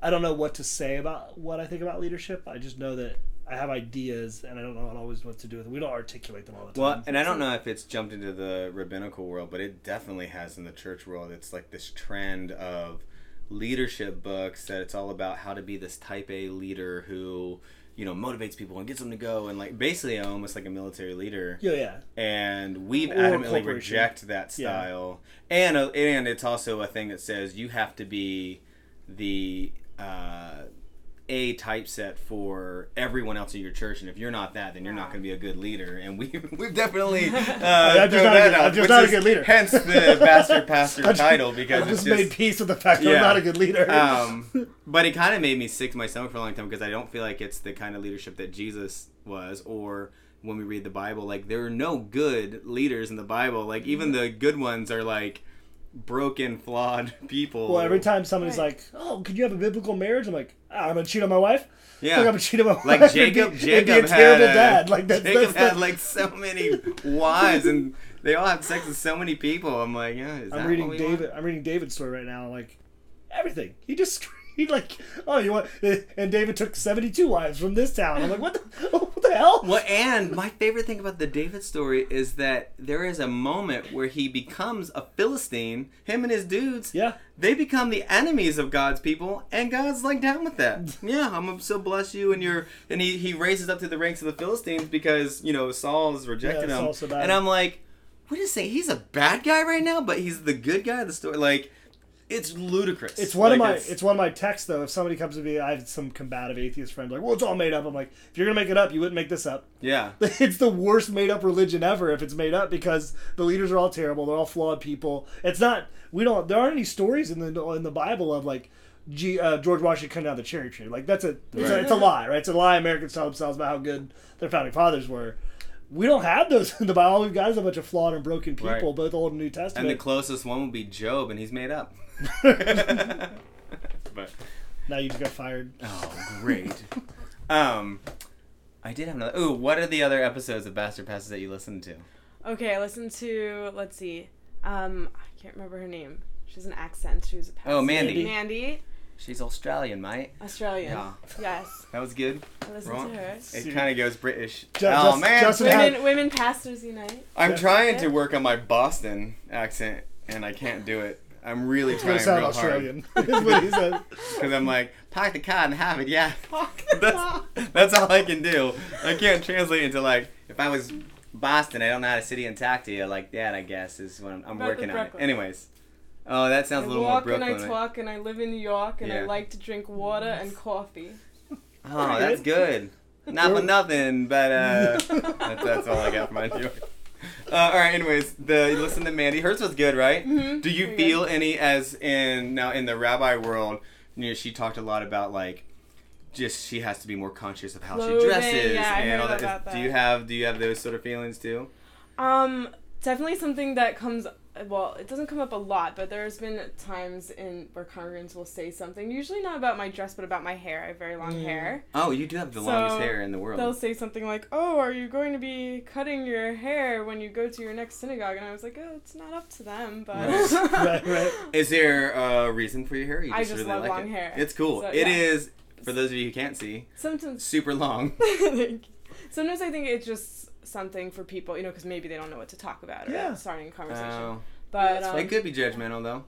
Speaker 2: I don't know what to say about what I think about leadership. I just know that I have ideas, and I don't know always what to do with them. We don't articulate them all the time.
Speaker 1: Well, and I don't know if it's jumped into the rabbinical world, but it definitely has in the church world. It's like this trend of leadership books that it's all about how to be this type A leader who, you know, motivates people and gets them to go and like basically almost like a military leader.
Speaker 2: Yeah, yeah.
Speaker 1: And we've
Speaker 2: Or
Speaker 1: adamantly reject that
Speaker 2: Yeah.
Speaker 1: style. And uh, and it's also a thing that says you have to be the uh, a typeset for everyone else in your church, and if you're not that, then you're not going to be a good leader. And we we've definitely uh,
Speaker 2: I'm just not a good-
Speaker 1: out,
Speaker 2: I'm just not a good leader.
Speaker 1: Hence the bastard pastor
Speaker 2: just-
Speaker 1: title because
Speaker 2: I
Speaker 1: it's
Speaker 2: just,
Speaker 1: just
Speaker 2: made peace with the fact that
Speaker 1: Yeah.
Speaker 2: I'm not a good leader.
Speaker 1: um, but it kind of made me sick to my stomach for a long time because I don't feel like it's the kind of leadership that Jesus was, or when we read the Bible, like there are no good leaders in the Bible. Like even the good ones are like broken, flawed people.
Speaker 2: well, every time somebody's
Speaker 3: Right.
Speaker 2: like, "Oh, could you have a biblical marriage?" I'm like, ah, "I'm gonna cheat on my wife."
Speaker 1: yeah.
Speaker 2: Like, I'm gonna cheat on my
Speaker 1: like
Speaker 2: wife.
Speaker 1: Jacob,
Speaker 2: it'd be,
Speaker 1: Jacob
Speaker 2: it'd be a
Speaker 1: had
Speaker 2: terrible
Speaker 1: a-
Speaker 2: dad. Like that's,
Speaker 1: Jacob
Speaker 2: that's
Speaker 1: had like so many wives, and they all have sex with so many people. I'm like, yeah, is
Speaker 2: I'm reading
Speaker 1: what we want?
Speaker 2: David. I'm reading David's story right now. Like everything, he just He like, oh, you want? And David took seventy-two wives from this town. I'm like, what the, what the hell?
Speaker 1: Well, and my favorite thing about the David story is that there is a moment where he becomes a Philistine. Him and his dudes,
Speaker 2: Yeah.
Speaker 1: they become the enemies of God's people, and God's like down with that. Yeah, I'm gonna so bless you, and you're, and he he raises up to the ranks of the Philistines because you know Saul's rejected
Speaker 2: Yeah,
Speaker 1: him,
Speaker 2: so bad.
Speaker 1: and I'm like, what is saying? He's a bad guy right now, but he's the good guy of the story. Like, it's ludicrous.
Speaker 2: It's one of my it's, one of my texts though. If somebody comes to me, I have some combative atheist friend like, well, it's all made up. I'm like, if you're gonna make it up, you wouldn't make this up.
Speaker 1: yeah.
Speaker 2: It's the worst made up religion ever if it's made up because the leaders are all terrible. They're all flawed people. It's not. We don't. There aren't any stories in the in the Bible of like. G, uh, George Washington cutting down the cherry tree. Like that's a it's, a it's a lie, right? It's a lie. Americans tell themselves about how good their founding fathers were. We don't have those in the Bible. All we've got is a bunch of flawed and broken people,
Speaker 1: Right.
Speaker 2: both Old and New Testament.
Speaker 1: And the closest one would be Job, and he's made up. But
Speaker 2: now you just got fired.
Speaker 1: oh, great. um, I did have another. Ooh, what are the other episodes of Bastard Pastors that you listened to?
Speaker 3: Okay, I listened to let's see. Um, I can't remember her name. She has an accent. She was a
Speaker 1: Oh, Mandy.
Speaker 3: Mandy,
Speaker 1: She's Australian, mate.
Speaker 3: Australian.
Speaker 1: Yeah.
Speaker 3: Yes,
Speaker 1: That was good.
Speaker 3: I listened
Speaker 1: Wrong.
Speaker 3: to her.
Speaker 1: It kind of goes British.
Speaker 2: Ju-
Speaker 1: oh
Speaker 2: just-
Speaker 1: man,
Speaker 2: Justin had-
Speaker 3: Women, women pastors unite.
Speaker 1: I'm trying to work on my Boston accent, and I can't do it. I'm really
Speaker 2: It's gonna
Speaker 1: trying
Speaker 2: sound
Speaker 1: real
Speaker 2: Australian. is what he said.
Speaker 1: Because I'm like, park the car and have it, yeah. that's, that's all I can do. I can't translate into like, if I was Boston, I don't know how to city and talk to you like that, I guess, is what I'm, I'm working on it. Anyways. Oh, that sounds
Speaker 3: I
Speaker 1: a little more
Speaker 3: walk and
Speaker 1: Brooklyn.
Speaker 3: I talk and I live in New York and I like to drink water and coffee.
Speaker 1: Oh, that's good. Not for nothing, but uh, that's, that's all I got for my joke. Uh, all right. Anyways, the listen to Mandy. Hers was good, right?
Speaker 3: Mhm,
Speaker 1: Do you
Speaker 3: very
Speaker 1: feel any as in now in the rabbi world? You know, she talked a lot about like just she has to be more conscious of how
Speaker 3: Clothing,
Speaker 1: she dresses
Speaker 3: yeah,
Speaker 1: and all that.
Speaker 3: about
Speaker 1: Do you have do you have those sort of feelings too?
Speaker 3: Um, definitely something that comes. Well, it doesn't come up a lot, but there's been times in where congregants will say something, usually not about my dress, but about my hair. I have very long
Speaker 2: Mm.
Speaker 3: hair.
Speaker 1: Oh, you do have the longest hair in the world.
Speaker 3: They'll say something like, "Oh, are you going to be cutting your hair when you go to your next synagogue?" And I was like, "Oh, it's not up to them, but."
Speaker 1: Right.
Speaker 2: Right, right.
Speaker 1: Is there a reason for your hair? or You
Speaker 3: I
Speaker 1: just,
Speaker 3: just
Speaker 1: really
Speaker 3: love
Speaker 1: like
Speaker 3: long
Speaker 1: it?
Speaker 3: hair.
Speaker 1: It's cool.
Speaker 3: So,
Speaker 1: It
Speaker 3: yeah.
Speaker 1: is for those of you who can't see,
Speaker 3: Sometimes
Speaker 1: super long.
Speaker 3: Thank you. Sometimes I think it's just something for people, you know, because maybe they don't know what to talk about or
Speaker 2: Yeah.
Speaker 3: starting a conversation.
Speaker 1: Oh,
Speaker 3: but um,
Speaker 1: it could be judgmental though.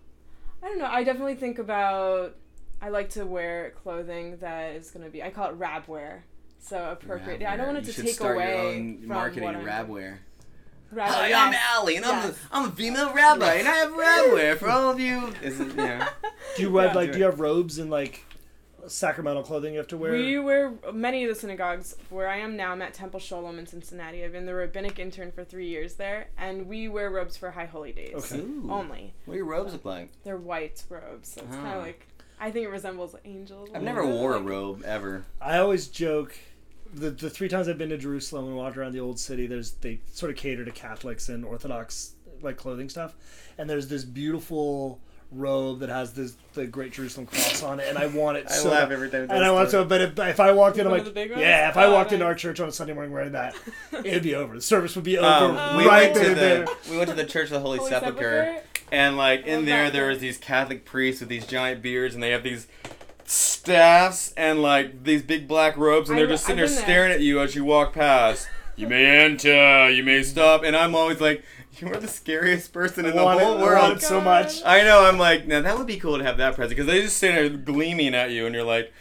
Speaker 3: I don't know. I definitely think about. I like to wear clothing that is going to be. I call it rab wear. So appropriate. Yeah, I don't want it
Speaker 1: You
Speaker 3: to take
Speaker 1: start
Speaker 3: away
Speaker 1: your own
Speaker 3: from
Speaker 1: marketing
Speaker 3: what I'm-
Speaker 1: rabwear.
Speaker 3: Rab
Speaker 1: Hi,
Speaker 3: wear,
Speaker 1: I'm
Speaker 3: yes.
Speaker 1: Ali, and I'm, a, I'm a female rabbi, and I have rabwear for all of you. Is it, yeah.
Speaker 2: Do you have
Speaker 3: Yeah.
Speaker 2: like do you have robes and like sacramental clothing you have to wear?
Speaker 3: We wear many of the synagogues where I am now. I'm at Temple Sholom in Cincinnati. I've been the rabbinic intern for three years there, and we wear robes for high holy days
Speaker 2: Okay.
Speaker 1: Ooh.
Speaker 3: only.
Speaker 1: What do your robes look like?
Speaker 3: They're white robes, so it's kind
Speaker 1: Ah.
Speaker 3: of like I think it resembles angels.
Speaker 1: I've never
Speaker 3: little bit,
Speaker 1: wore a robe ever.
Speaker 2: I always joke. The, the three times I've been to Jerusalem and walked around the old city, there's they sort of cater to Catholics and Orthodox like clothing stuff, and there's this beautiful robe that has this the Great Jerusalem cross on it, and I want it
Speaker 1: I
Speaker 2: so.
Speaker 1: laugh
Speaker 2: bad.
Speaker 1: every time.
Speaker 2: and I want
Speaker 1: so.
Speaker 2: to, but if, if I walked in, I'm like,
Speaker 3: of the big ones?
Speaker 2: yeah. If I
Speaker 3: Oh,
Speaker 2: walked into our church on a Sunday morning wearing that, it'd be over. The service would be over
Speaker 1: Um, we
Speaker 2: right
Speaker 1: went to the
Speaker 2: there.
Speaker 1: we went to the Church of the Holy,
Speaker 3: Holy
Speaker 1: Sepulchre,
Speaker 3: Sepulchre?
Speaker 1: and like in there
Speaker 3: that
Speaker 1: there was these Catholic priests with these giant beards, and they have these staffs and like these big black robes, and they're just sitting there
Speaker 3: been there.
Speaker 1: staring at you as you walk past. You may enter, you may stop, and I'm always like, you are the scariest person
Speaker 2: I
Speaker 1: in the
Speaker 2: want it,
Speaker 1: whole
Speaker 2: I want
Speaker 1: world.
Speaker 2: so much.
Speaker 1: I know. I'm like, now that would be cool to have that present because they just stand there gleaming at you, and you're like,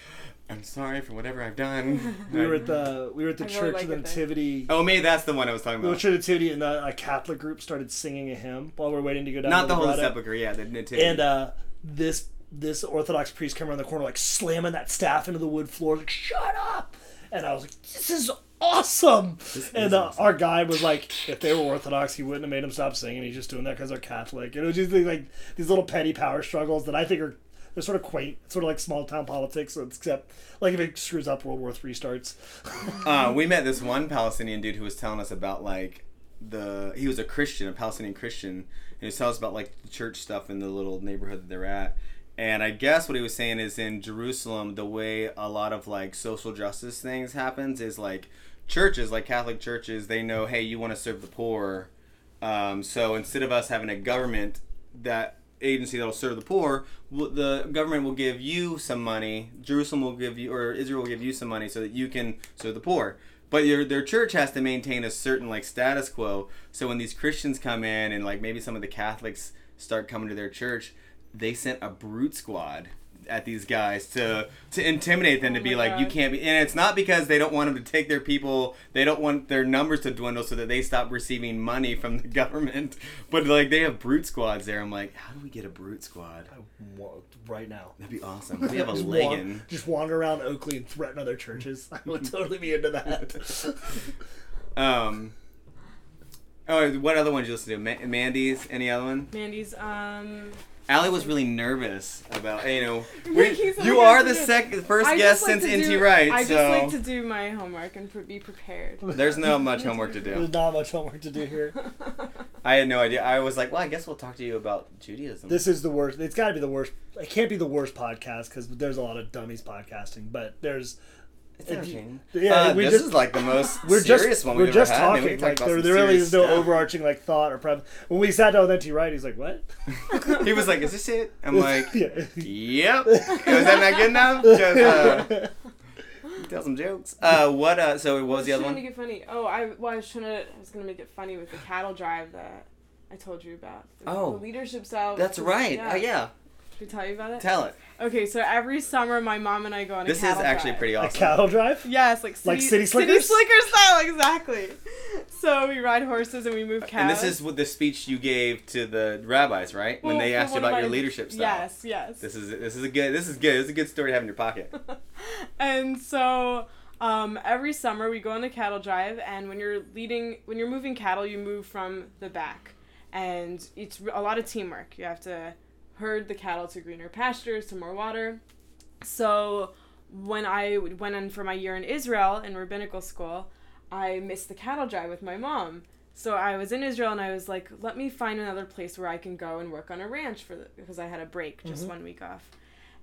Speaker 1: I'm sorry for whatever I've done.
Speaker 2: We were at the we were at the
Speaker 3: I really
Speaker 2: Church
Speaker 3: like
Speaker 2: of the. Nativity.
Speaker 1: oh, maybe that's the one I was talking
Speaker 2: We were
Speaker 1: about.
Speaker 2: at the Nativity, and the, a Catholic group started singing a hymn while we're waiting to go down.
Speaker 1: Not
Speaker 2: to
Speaker 1: the Holy. Sepulchre, yeah, the Nativity.
Speaker 2: And uh, this this Orthodox priest came around the corner, like slamming that staff into the wood floor, like "Shut up!" And I was like, "This is awesome!" and uh,
Speaker 1: awesome.
Speaker 2: our guide was like, "If they were Orthodox, he wouldn't have made them stop singing. He's just doing that because they're Catholic." And it was just like these little petty power struggles that I think are they're sort of quaint, sort of like small town politics, except like if it screws up, World War Three starts.
Speaker 1: uh, we met this one Palestinian dude who was telling us about like the he was a Christian, a Palestinian Christian, and he was telling us about like the church stuff in the little neighborhood that they're at. And I guess what he was saying is in Jerusalem, the way a lot of like social justice things happens is like churches, like Catholic churches, they know, hey, you want to serve the poor. Um, so instead of us having a government that agency that'll serve the poor, the government will give you some money. Jerusalem will give you, or Israel will give you some money so that you can serve the poor. But your their church has to maintain a certain like status quo. So when these Christians come in and like maybe some of the Catholics start coming to their church, they sent a brute squad at these guys to to intimidate them
Speaker 3: Oh
Speaker 1: to be
Speaker 3: my
Speaker 1: like you can't be and it's not because they don't want them to take their people they don't want their numbers to dwindle so that they stop receiving money from the government but like they have brute squads there i'm like how do we get a brute squad
Speaker 2: I want- right now.
Speaker 1: that'd be awesome we have a
Speaker 2: just,
Speaker 1: Legan.
Speaker 2: wan- just wander around Oakley and threaten other churches. I would totally be into that.
Speaker 1: um oh what other ones you listen to Ma- mandy's any other one
Speaker 3: Mandy's um
Speaker 1: Ali was really nervous about you know
Speaker 3: You're
Speaker 1: we, you are the second first
Speaker 3: I
Speaker 1: guest
Speaker 3: like
Speaker 1: since
Speaker 3: to
Speaker 1: NT
Speaker 3: do-
Speaker 1: Wright
Speaker 3: I
Speaker 1: so
Speaker 3: just like to do my homework and pre- be prepared.
Speaker 1: there's not much homework to do
Speaker 2: There's not much homework to do here.
Speaker 1: I had no idea I was like well I guess we'll talk to you about Judaism
Speaker 2: This is the worst. It's got to be the worst. It can't be the worst podcast because there's a lot of dummies podcasting. But there's
Speaker 1: It's
Speaker 2: If you-
Speaker 1: entertaining.
Speaker 2: yeah,
Speaker 1: Uh,
Speaker 2: we
Speaker 1: this
Speaker 2: just-
Speaker 1: is like the most
Speaker 2: we're
Speaker 1: serious
Speaker 2: just
Speaker 1: one
Speaker 2: we're
Speaker 1: we've
Speaker 2: just
Speaker 1: ever had. I mean, we
Speaker 2: Like there, there really is no
Speaker 1: stuff.
Speaker 2: overarching like thought or prep. When we sat down with NT Wright, he's like, "What?"
Speaker 1: He was like, "Is this it?" I'm like,
Speaker 2: yeah.
Speaker 1: "Yep." Was that not good enough? 'Cause, uh, tell some jokes. Uh, what? Uh, so what was the other
Speaker 3: trying
Speaker 1: one?
Speaker 3: to make it funny. Oh, I well, I was trying to. I was gonna make it funny with the cattle drive that I told you about. The,
Speaker 1: Oh.
Speaker 3: the leadership cell.
Speaker 1: That's right.
Speaker 3: Yeah.
Speaker 1: Uh, yeah.
Speaker 3: Should we tell you about it?
Speaker 1: Tell it.
Speaker 3: Okay, so every summer, my mom and I go on a cattle. drive.
Speaker 1: This is actually
Speaker 3: drive.
Speaker 1: pretty
Speaker 2: A
Speaker 1: awesome.
Speaker 2: cattle drive.
Speaker 3: Yes, like city,
Speaker 2: Like City
Speaker 3: city
Speaker 2: Slickers?
Speaker 3: slicker style, exactly. So we ride horses and we move cows.
Speaker 1: And this is what the speech you gave to the rabbis, right? when
Speaker 3: Well,
Speaker 1: they asked you about your leadership style.
Speaker 3: Yes, yes.
Speaker 1: This is this is a good this is good. This is a good story to have in your pocket.
Speaker 3: and so um, every summer we go on a cattle drive and when you're leading when you're moving cattle you move from the back and it's a lot of teamwork you have to herd the cattle to greener pastures to more water so when i went in for my year in israel in rabbinical school i missed the cattle drive with my mom so i was in israel and i was like let me find another place where i can go and work on a ranch for the, because i had a break just
Speaker 2: Mhm.
Speaker 3: one week off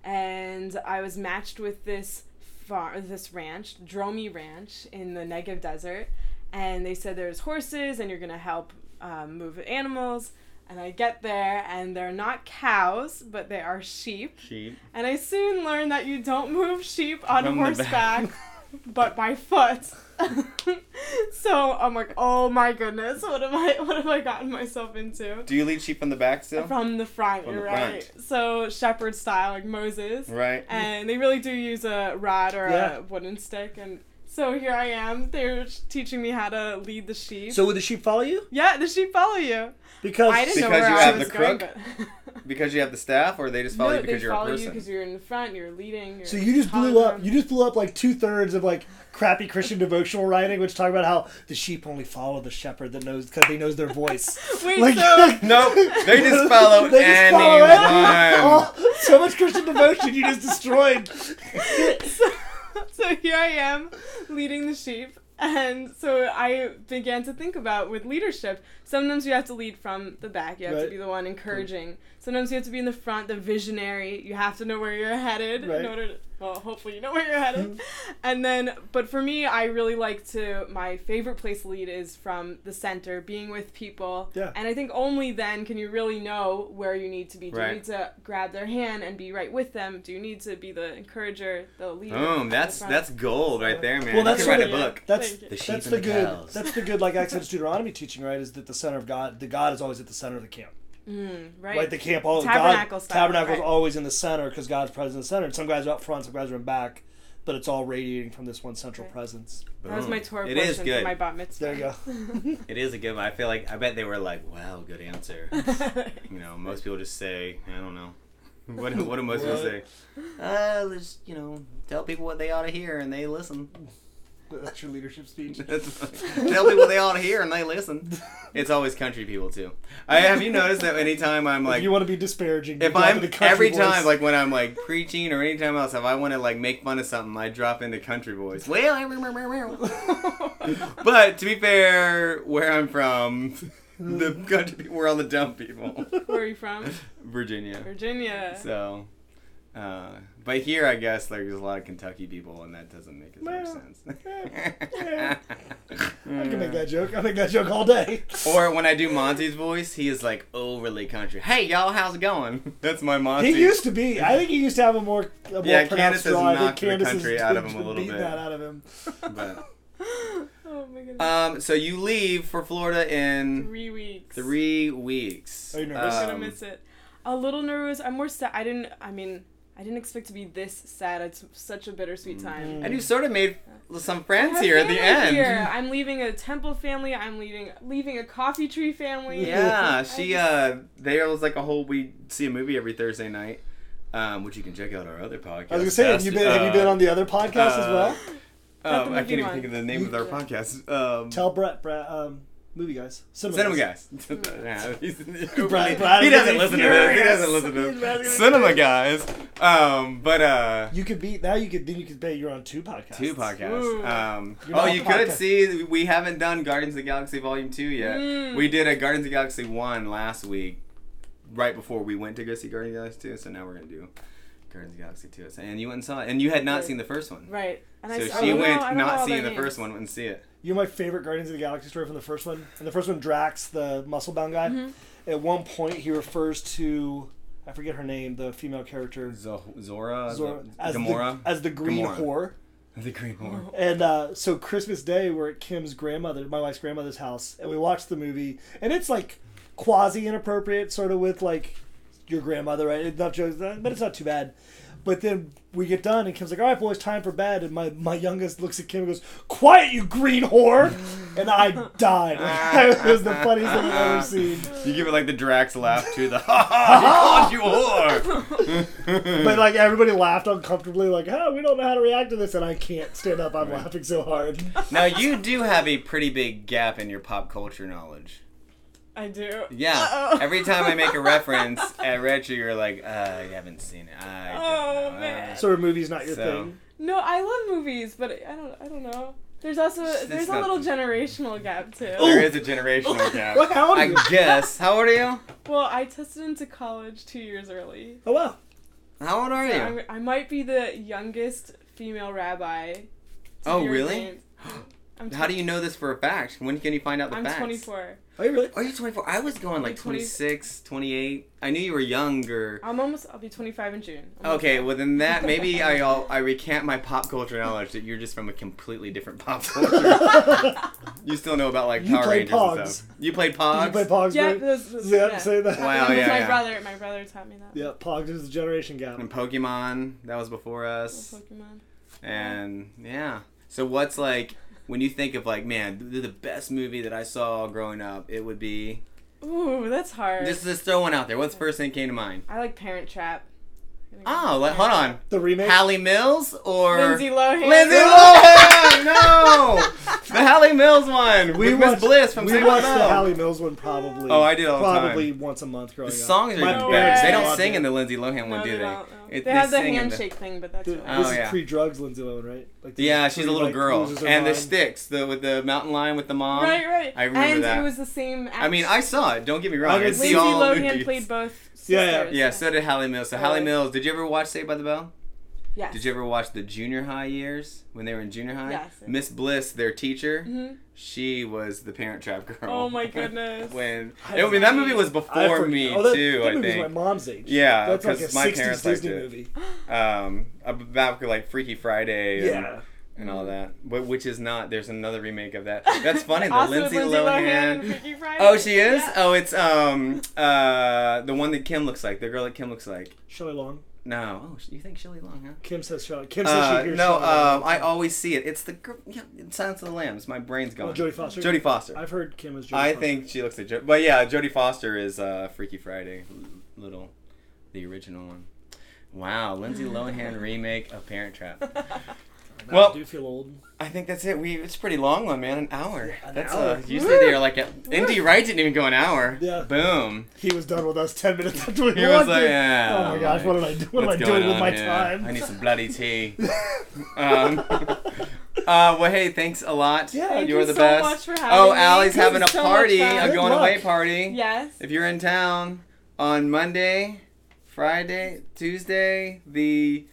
Speaker 3: and I was matched with this farm, this ranch, Dromi Ranch in the Negev Desert, and they said there's horses and you're gonna help um, move animals. And I get there, and they're not cows, but they are sheep.
Speaker 1: Sheep.
Speaker 3: And I soon learned that you don't move sheep on
Speaker 1: From
Speaker 3: horseback, but by foot. so I'm like, oh my goodness, what am I? What have I gotten myself into?
Speaker 1: Do you lead sheep from the back still?
Speaker 3: From the front,
Speaker 1: From
Speaker 3: you're
Speaker 1: the
Speaker 3: right. So shepherd style, like Moses
Speaker 1: Right.
Speaker 3: and they really do use a rod or
Speaker 2: Yeah.
Speaker 3: a wooden stick and so here i am they're teaching me how to lead the sheep
Speaker 2: So would the sheep follow you?
Speaker 3: yeah the sheep follow you
Speaker 2: Because
Speaker 3: i didn't know
Speaker 1: Because
Speaker 3: where
Speaker 1: you
Speaker 3: i
Speaker 1: have
Speaker 3: was
Speaker 1: the
Speaker 3: going
Speaker 1: crook?
Speaker 3: but
Speaker 1: Because you have the staff, or they just follow
Speaker 3: no,
Speaker 1: you because
Speaker 3: they
Speaker 1: you're
Speaker 3: follow
Speaker 1: a
Speaker 3: you
Speaker 1: person.
Speaker 3: because you're in the front you're leading you're
Speaker 2: so you just blew up.
Speaker 3: them.
Speaker 2: You just blew up like two thirds of like crappy Christian devotional writing, which talk about how the sheep only follow the shepherd that knows because he knows their voice.
Speaker 3: wait
Speaker 2: like-
Speaker 3: so
Speaker 1: Nope, they just follow
Speaker 2: They just follow
Speaker 1: anyone.
Speaker 2: Oh, so much Christian devotion you just destroyed.
Speaker 3: so, so here I am leading the sheep. And so I began to think about with leadership, sometimes you have to lead from the back. You have
Speaker 2: Right.
Speaker 3: to be the one encouraging. Sometimes you have to be in the front, the visionary. You have to know where you're headed
Speaker 2: Right.
Speaker 3: in order to, well, hopefully you know where you're headed. and then, but for me, I really like to, my favorite place to lead is from the center, being with people.
Speaker 2: Yeah.
Speaker 3: And I think only then can you really know where you need to be. Do
Speaker 1: Right.
Speaker 3: you need to grab their hand and be right with them? Do you need to be the encourager, the leader?
Speaker 1: Boom! That's that's gold right there, man.
Speaker 2: Well, that's
Speaker 1: you can write a book.
Speaker 2: That's
Speaker 1: The sheep
Speaker 2: that's
Speaker 1: and
Speaker 2: the
Speaker 1: the
Speaker 2: good.
Speaker 1: cows.
Speaker 2: That's the good. Like Exodus Deuteronomy teaching, right? Is that the center of God, the God is always at the center of the camp.
Speaker 3: Mm, right.
Speaker 2: Right, the camp all
Speaker 3: Tabernacle
Speaker 2: God,
Speaker 3: style,
Speaker 2: Tabernacle is
Speaker 3: right.
Speaker 2: always in the center because God's present in the center. And some guys are up front, some guys are in back, but it's all radiating from this one central
Speaker 3: Right.
Speaker 2: presence.
Speaker 3: that was my
Speaker 1: Boom.
Speaker 3: tour
Speaker 1: It
Speaker 3: portion
Speaker 1: is good.
Speaker 3: for my bat mitzvah.
Speaker 2: There you go.
Speaker 1: It is a good one. I feel like I bet they were like, "Wow, good answer." You know, most people just say, "I don't know." What, what do most people
Speaker 2: What?
Speaker 1: say? Uh, just you know, tell people what they ought to hear and they listen.
Speaker 2: That's your leadership speech.
Speaker 1: Tell people what they ought to hear and they listen. It's always country people too. I have you noticed that anytime I'm
Speaker 2: if
Speaker 1: like,
Speaker 2: you want to be disparaging,
Speaker 1: if I'm
Speaker 2: into country
Speaker 1: every
Speaker 2: voice.
Speaker 1: time like when I'm like preaching or anytime else, if I want to like make fun of something, I drop into country voice. Well, but to be fair, where I'm from, the country people, we're all the dumb people.
Speaker 3: Where are you from?
Speaker 1: Virginia.
Speaker 3: Virginia.
Speaker 1: So, uh, but here I guess like there's a lot of Kentucky people, and that doesn't make as much
Speaker 2: Well,
Speaker 1: sense.
Speaker 2: I can make that joke. I make that joke all day.
Speaker 1: Or when I do Monty's voice, he is like overly country. Hey y'all, how's it going? That's my Monty.
Speaker 2: He used to be. I think he used to have a more, a more
Speaker 1: Yeah, Candace has
Speaker 2: draw. I think
Speaker 1: knocked the country out of him a little bit.
Speaker 2: that out of him.
Speaker 1: But,
Speaker 3: Oh my goodness.
Speaker 1: um, so you leave for Florida in
Speaker 3: Three weeks.
Speaker 1: three weeks.
Speaker 2: Are you nervous?
Speaker 3: I'm gonna
Speaker 1: Um,
Speaker 3: miss it. A little nervous. I'm more sad. I didn't. I mean, I didn't expect to be this sad. It's such a bittersweet time.
Speaker 1: And you sort of made some friends here at the end.
Speaker 3: Here. I'm leaving a temple family. I'm leaving leaving a coffee tree family.
Speaker 1: Yeah, she
Speaker 3: just-
Speaker 1: uh there was like a whole we see a movie every Thursday night. Um, which you can check out our other podcast.
Speaker 2: I was gonna say, have you been? have you been on the other podcast as
Speaker 1: uh,
Speaker 2: well?
Speaker 3: Not
Speaker 1: Um, I can't even
Speaker 3: one.
Speaker 1: think of the name of our podcast. Um,
Speaker 2: Tell Brett, Brett, um, movie guys,
Speaker 1: Cinema guys. yeah, he's,
Speaker 2: Brad- Brad
Speaker 1: he doesn't
Speaker 2: gonna
Speaker 1: listen
Speaker 2: be
Speaker 1: to this. He doesn't listen to
Speaker 2: Brad's
Speaker 1: this. Cinema guys. Um, but uh,
Speaker 2: You could be now. You could then you could pay. You're on two podcasts.
Speaker 1: two podcasts. Um, oh, you
Speaker 2: a
Speaker 1: could
Speaker 2: podcast.
Speaker 1: see we haven't done Guardians of the Galaxy Volume Two yet.
Speaker 3: Mm.
Speaker 1: We did a Guardians of the Galaxy One last week, right before we went to go see Guardians of the Galaxy Two. So now we're gonna do Guardians of the Galaxy Two. And you went and saw it, and you had not
Speaker 3: Right.
Speaker 1: seen the first one.
Speaker 3: Right. And
Speaker 1: So
Speaker 3: s- I
Speaker 1: she
Speaker 3: don't know-
Speaker 1: went
Speaker 3: I don't know
Speaker 1: not
Speaker 3: all
Speaker 1: seeing
Speaker 3: their
Speaker 1: the first one, went and see it.
Speaker 2: You know my favorite Guardians of the Galaxy story from the first one. And the first one, Drax, the muscle bound guy.
Speaker 3: Mhm.
Speaker 2: At one point, he refers to I forget her name, the female character
Speaker 1: Zo- Zora,
Speaker 2: Zora,
Speaker 1: Zo-
Speaker 2: as
Speaker 1: Gamora,
Speaker 2: the as the green
Speaker 1: Gamora.
Speaker 2: whore.
Speaker 1: the Green Whore.
Speaker 2: And uh, so Christmas Day, we're at Kim's grandmother, my wife's grandmother's house, and we watched the movie, and it's like quasi inappropriate, sort of with like your grandmother, right? It's not jokes, but it's not too bad. But then we get done, and Kim's like, "All right, boys, time for bed." And my, my youngest looks at Kim and goes, "Quiet, you green whore!" And I died. it was the funniest thing I've ever seen.
Speaker 1: You give it like the Drax laugh to the ha ha. He called you whore.
Speaker 2: But like everybody laughed uncomfortably, like, "Oh, we don't know how to react to this," and I can't stand up. I'm laughing so hard.
Speaker 1: now you do have a pretty big gap in your pop culture knowledge.
Speaker 3: I do.
Speaker 1: Yeah.
Speaker 3: Uh-oh.
Speaker 1: Every time I make a reference at retro, you're like, uh, I haven't seen it. I don't
Speaker 3: Oh,
Speaker 1: know.
Speaker 3: man.
Speaker 2: So, are movies not your
Speaker 1: So-
Speaker 2: thing?
Speaker 3: No, I love movies, but I don't. I don't know. There's also
Speaker 1: It's
Speaker 3: there's a
Speaker 1: not-
Speaker 3: little generational gap too.
Speaker 1: There is a generational gap.
Speaker 2: What? How old are
Speaker 1: I guess. How old are you?
Speaker 3: Well, I tested into college two years early.
Speaker 2: Oh wow.
Speaker 1: How old are
Speaker 3: So
Speaker 1: you?
Speaker 3: I'm, I might be the youngest female rabbi. to
Speaker 1: Oh,
Speaker 3: be
Speaker 1: really?
Speaker 3: ordained. I'm
Speaker 1: How do you know this for a fact? When can you find out the
Speaker 3: I'm
Speaker 1: facts?
Speaker 3: 24.
Speaker 2: Are you really?
Speaker 1: Are you 24? I was going like
Speaker 3: 20
Speaker 1: 26, 28. I knew you were younger.
Speaker 3: I'm almost. I'll be 25 in June. Almost
Speaker 1: Okay,
Speaker 3: there.
Speaker 1: well then that maybe I I'll, I recant my pop culture knowledge that you're just from a completely different pop culture. you still know about like
Speaker 2: You
Speaker 1: Power
Speaker 2: played
Speaker 1: Rangers and
Speaker 2: Pogs.
Speaker 1: stuff. You played
Speaker 2: Did
Speaker 1: Pogs.
Speaker 2: you played Pogs?
Speaker 3: Yeah,
Speaker 2: right?
Speaker 3: those, those,
Speaker 2: Yeah,
Speaker 3: yeah.
Speaker 2: say that.
Speaker 1: Wow,
Speaker 3: That was
Speaker 1: yeah,
Speaker 3: my
Speaker 1: yeah.
Speaker 3: brother. My brother taught me that.
Speaker 2: Yeah, Pogs is the generation gap.
Speaker 1: and Pokemon that was before us.
Speaker 3: Pokemon.
Speaker 1: And yeah. So what's like when you think of like man the, the best movie that I saw growing up? It would be
Speaker 3: Ooh, that's hard.
Speaker 1: just just throw one out there. What's the first thing that came to mind?
Speaker 3: I like Parent Trap.
Speaker 1: Oh, let, hold on.
Speaker 2: The remake.
Speaker 1: Hayley Mills or
Speaker 3: Lindsay Lohan.
Speaker 1: Lindsay Lohan! No, the Hayley Mills one
Speaker 2: we
Speaker 1: Miss
Speaker 2: watched,
Speaker 1: Bliss from
Speaker 2: we
Speaker 1: Saved
Speaker 2: watched the
Speaker 1: Bell.
Speaker 2: Hayley Mills one probably.
Speaker 1: Oh, I did all the time.
Speaker 2: probably once a month growing
Speaker 1: The
Speaker 2: up.
Speaker 1: songs are
Speaker 2: My
Speaker 1: even
Speaker 3: No
Speaker 1: better.
Speaker 3: way.
Speaker 1: They don't
Speaker 2: loved
Speaker 1: sing
Speaker 2: it.
Speaker 1: in the Lindsay Lohan one,
Speaker 3: No,
Speaker 1: do
Speaker 3: they
Speaker 1: they?
Speaker 3: don't. No.
Speaker 1: It-
Speaker 3: they, have the
Speaker 1: sing in
Speaker 3: handshake thing, but that's
Speaker 2: Th-
Speaker 3: it.
Speaker 1: Oh,
Speaker 2: this is
Speaker 1: oh,
Speaker 2: pre-drugs, Lindsay Lohan, right? Like
Speaker 1: Yeah, she's a little
Speaker 2: like,
Speaker 1: girl,
Speaker 2: loses her
Speaker 1: and the
Speaker 2: mind.
Speaker 1: sticks, the with the mountain lion with the mom.
Speaker 3: right, right.
Speaker 1: I remember
Speaker 3: and
Speaker 1: that.
Speaker 3: it was the same.
Speaker 1: I mean, I saw it. Don't get me wrong.
Speaker 2: I
Speaker 1: I,
Speaker 2: didn't
Speaker 1: see
Speaker 3: Lindsay
Speaker 1: all
Speaker 3: Lohan
Speaker 1: movies.
Speaker 3: played both.
Speaker 2: Yeah, yeah.
Speaker 1: Yeah, so did Hayley Mills. So
Speaker 3: Hayley.
Speaker 1: Mills, did you ever watch Saved by the Bell?
Speaker 3: Yes.
Speaker 1: Did you ever watch the junior high years when they were in junior high?
Speaker 3: Yes.
Speaker 1: Miss Bliss, their teacher,
Speaker 3: hmm
Speaker 1: she was the Parent Trap girl.
Speaker 3: Oh my goodness.
Speaker 1: when
Speaker 2: I
Speaker 1: I mean that movie was before
Speaker 2: forget-
Speaker 1: me
Speaker 2: oh, that,
Speaker 1: too.
Speaker 2: That
Speaker 1: I
Speaker 2: movie's
Speaker 1: think.
Speaker 2: my mom's age.
Speaker 1: Yeah,
Speaker 2: that's like a
Speaker 1: 'cause my
Speaker 2: 60s
Speaker 1: parents liked
Speaker 2: Disney
Speaker 1: it.
Speaker 2: movie.
Speaker 1: um, about like Freaky Friday. And,
Speaker 2: Yeah.
Speaker 1: And all that, but which is not. There's another remake of that. That's funny. The Lindsay,
Speaker 3: Lindsay
Speaker 1: Lohan.
Speaker 3: Freaky Friday.
Speaker 1: Oh, she is.
Speaker 3: Yeah.
Speaker 1: Oh, it's um uh the one that Kim looks like. The girl that Kim looks like.
Speaker 2: Shelley Long.
Speaker 1: No. Oh, you think Shelley Long? Huh?
Speaker 2: Kim says Shelley. Kim says
Speaker 1: Uh,
Speaker 2: she hears
Speaker 1: no, um, I always see it. It's the girl. Yeah, Silence of the Lambs. My brain's
Speaker 2: Oh,
Speaker 1: going.
Speaker 2: Jodie Foster.
Speaker 1: Jodie Foster.
Speaker 2: I've heard Kim as Jodie
Speaker 1: I
Speaker 2: Foster.
Speaker 1: think she looks like. Jo- but yeah, Jodie Foster is uh, Freaky Friday, little, the original one. Wow, Lindsay Lohan remake of Parent Trap.
Speaker 2: Now
Speaker 1: well-
Speaker 2: I do feel old.
Speaker 1: I think that's it. We it's pretty long one, man. An hour.
Speaker 2: An
Speaker 1: that's
Speaker 2: hour.
Speaker 1: Uh, usually they are like a, Indy Wright didn't even go an hour.
Speaker 2: Yeah.
Speaker 1: Boom.
Speaker 2: He was done with us ten minutes after we
Speaker 1: He was like, yeah.
Speaker 2: Oh my gosh, what did I do? What am I doing
Speaker 1: going
Speaker 2: with my
Speaker 1: here?
Speaker 2: time?
Speaker 1: I need some bloody tea. um, uh, well, hey, thanks a lot.
Speaker 2: Yeah.
Speaker 3: Thank
Speaker 1: You're
Speaker 3: you
Speaker 1: the
Speaker 3: so
Speaker 1: best.
Speaker 3: much for having
Speaker 1: oh,
Speaker 3: me.
Speaker 1: Allie's
Speaker 3: This
Speaker 1: having a
Speaker 3: so
Speaker 1: party, a
Speaker 2: Good
Speaker 1: going away party.
Speaker 3: Yes.
Speaker 1: If you're in town on Monday, Friday, Tuesday, the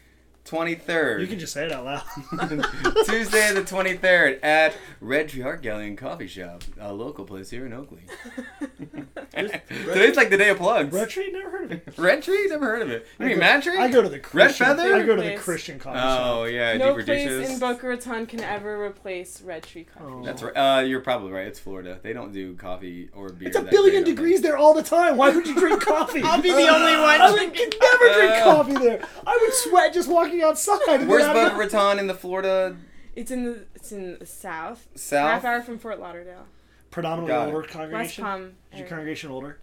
Speaker 1: 23rd.
Speaker 2: You can just say it out loud.
Speaker 1: Tuesday the 23rd at Red Tree Art Gallery and Coffee Shop, a local place here in Oakley. Today's like the day of plugs.
Speaker 2: Red Tree, never heard of it.
Speaker 1: Red Tree? Never heard of it. You
Speaker 2: I
Speaker 1: mean
Speaker 2: go-
Speaker 1: Mad Tree?
Speaker 2: I go to the Christian.
Speaker 1: Feather?
Speaker 2: I go to the Christian coffee shop.
Speaker 1: Oh yeah,
Speaker 3: no
Speaker 1: Deeper
Speaker 3: place
Speaker 1: Dishes.
Speaker 3: in Boca Raton can ever replace Red Tree Coffee.
Speaker 2: Oh.
Speaker 1: That's right. Uh, you're probably right. It's Florida. They don't do coffee or beer.
Speaker 2: It's a billion
Speaker 1: great, I
Speaker 2: degrees there all the time. Why would you drink coffee?
Speaker 3: I'll be the only one
Speaker 2: I would never drink
Speaker 1: Uh.
Speaker 2: coffee there. I would sweat just walking outside.
Speaker 1: think. Where's
Speaker 2: I'd
Speaker 1: Boca Raton in the Florida
Speaker 3: It's in the it's in the south.
Speaker 1: South?
Speaker 3: Half hour from Fort Lauderdale.
Speaker 2: Predominantly
Speaker 1: Got it.
Speaker 2: older
Speaker 3: West
Speaker 2: congregation.
Speaker 3: Palm.
Speaker 2: Is your
Speaker 3: area.
Speaker 2: congregation older?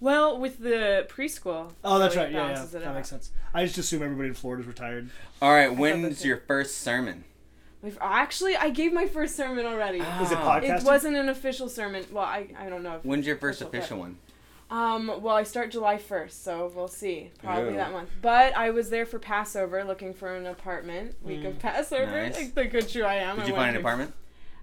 Speaker 3: Well, with the preschool.
Speaker 2: Oh, that's
Speaker 3: really
Speaker 2: right. Yeah, yeah.
Speaker 3: balances it
Speaker 2: That
Speaker 3: out.
Speaker 2: makes sense. I just assume everybody in Florida's retired.
Speaker 1: All right.
Speaker 3: that's
Speaker 1: When's your first sermon?
Speaker 3: We've- Actually, I gave my first sermon already. Ah.
Speaker 2: Is it podcasting?
Speaker 3: It wasn't an official sermon. Well, I, I don't know. If,
Speaker 1: When's your first
Speaker 3: Official,
Speaker 1: official one?
Speaker 3: Um, well, I start July 1st, so we'll see. Probably
Speaker 1: Ooh.
Speaker 3: that month. But I was there for Passover looking for an apartment. Week of Passover.
Speaker 1: Nice.
Speaker 3: Like the good Jew I am.
Speaker 1: Did
Speaker 3: I
Speaker 1: you find an apartment?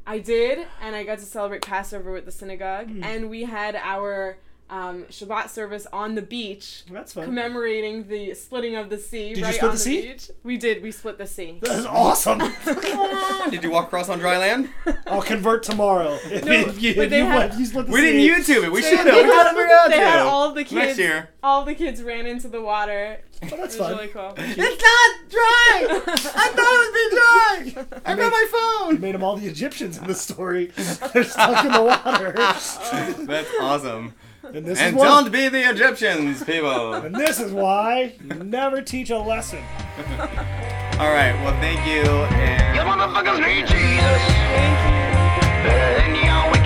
Speaker 3: I did, and I got to celebrate Passover with the synagogue.
Speaker 2: Hmm.
Speaker 3: And we had our um, Shabbat service on the beach.
Speaker 2: That's fun.
Speaker 3: Commemorating the splitting of the sea
Speaker 2: Did you split
Speaker 3: on
Speaker 2: the
Speaker 3: the,
Speaker 2: sea?
Speaker 3: beach. We did. We split the sea.
Speaker 2: That is awesome.
Speaker 1: Did you walk across on dry land?
Speaker 2: I'll convert tomorrow. If,
Speaker 3: No,
Speaker 2: if you, if
Speaker 3: they
Speaker 2: you,
Speaker 3: had-
Speaker 2: went- you split the
Speaker 1: We didn't. YouTube it. We should have.
Speaker 3: they
Speaker 1: We gotta
Speaker 3: had-
Speaker 1: out
Speaker 3: They had all the kids.
Speaker 1: Next year.
Speaker 3: All the kids ran into the water.
Speaker 2: Oh,
Speaker 3: It
Speaker 2: that's
Speaker 3: was
Speaker 2: fun.
Speaker 3: really cool.
Speaker 1: It's not dry. I thought it was being dry. I got my
Speaker 2: You
Speaker 1: phone.
Speaker 2: made them all the Egyptians in the story. They're stuck in the water.
Speaker 1: That's awesome.
Speaker 2: And this
Speaker 1: and
Speaker 2: is why,
Speaker 1: don't be the Egyptians, people.
Speaker 2: And this is why you never teach a lesson.
Speaker 1: All right. Well, thank you. And
Speaker 4: you motherfuckers need Jesus. Thank you.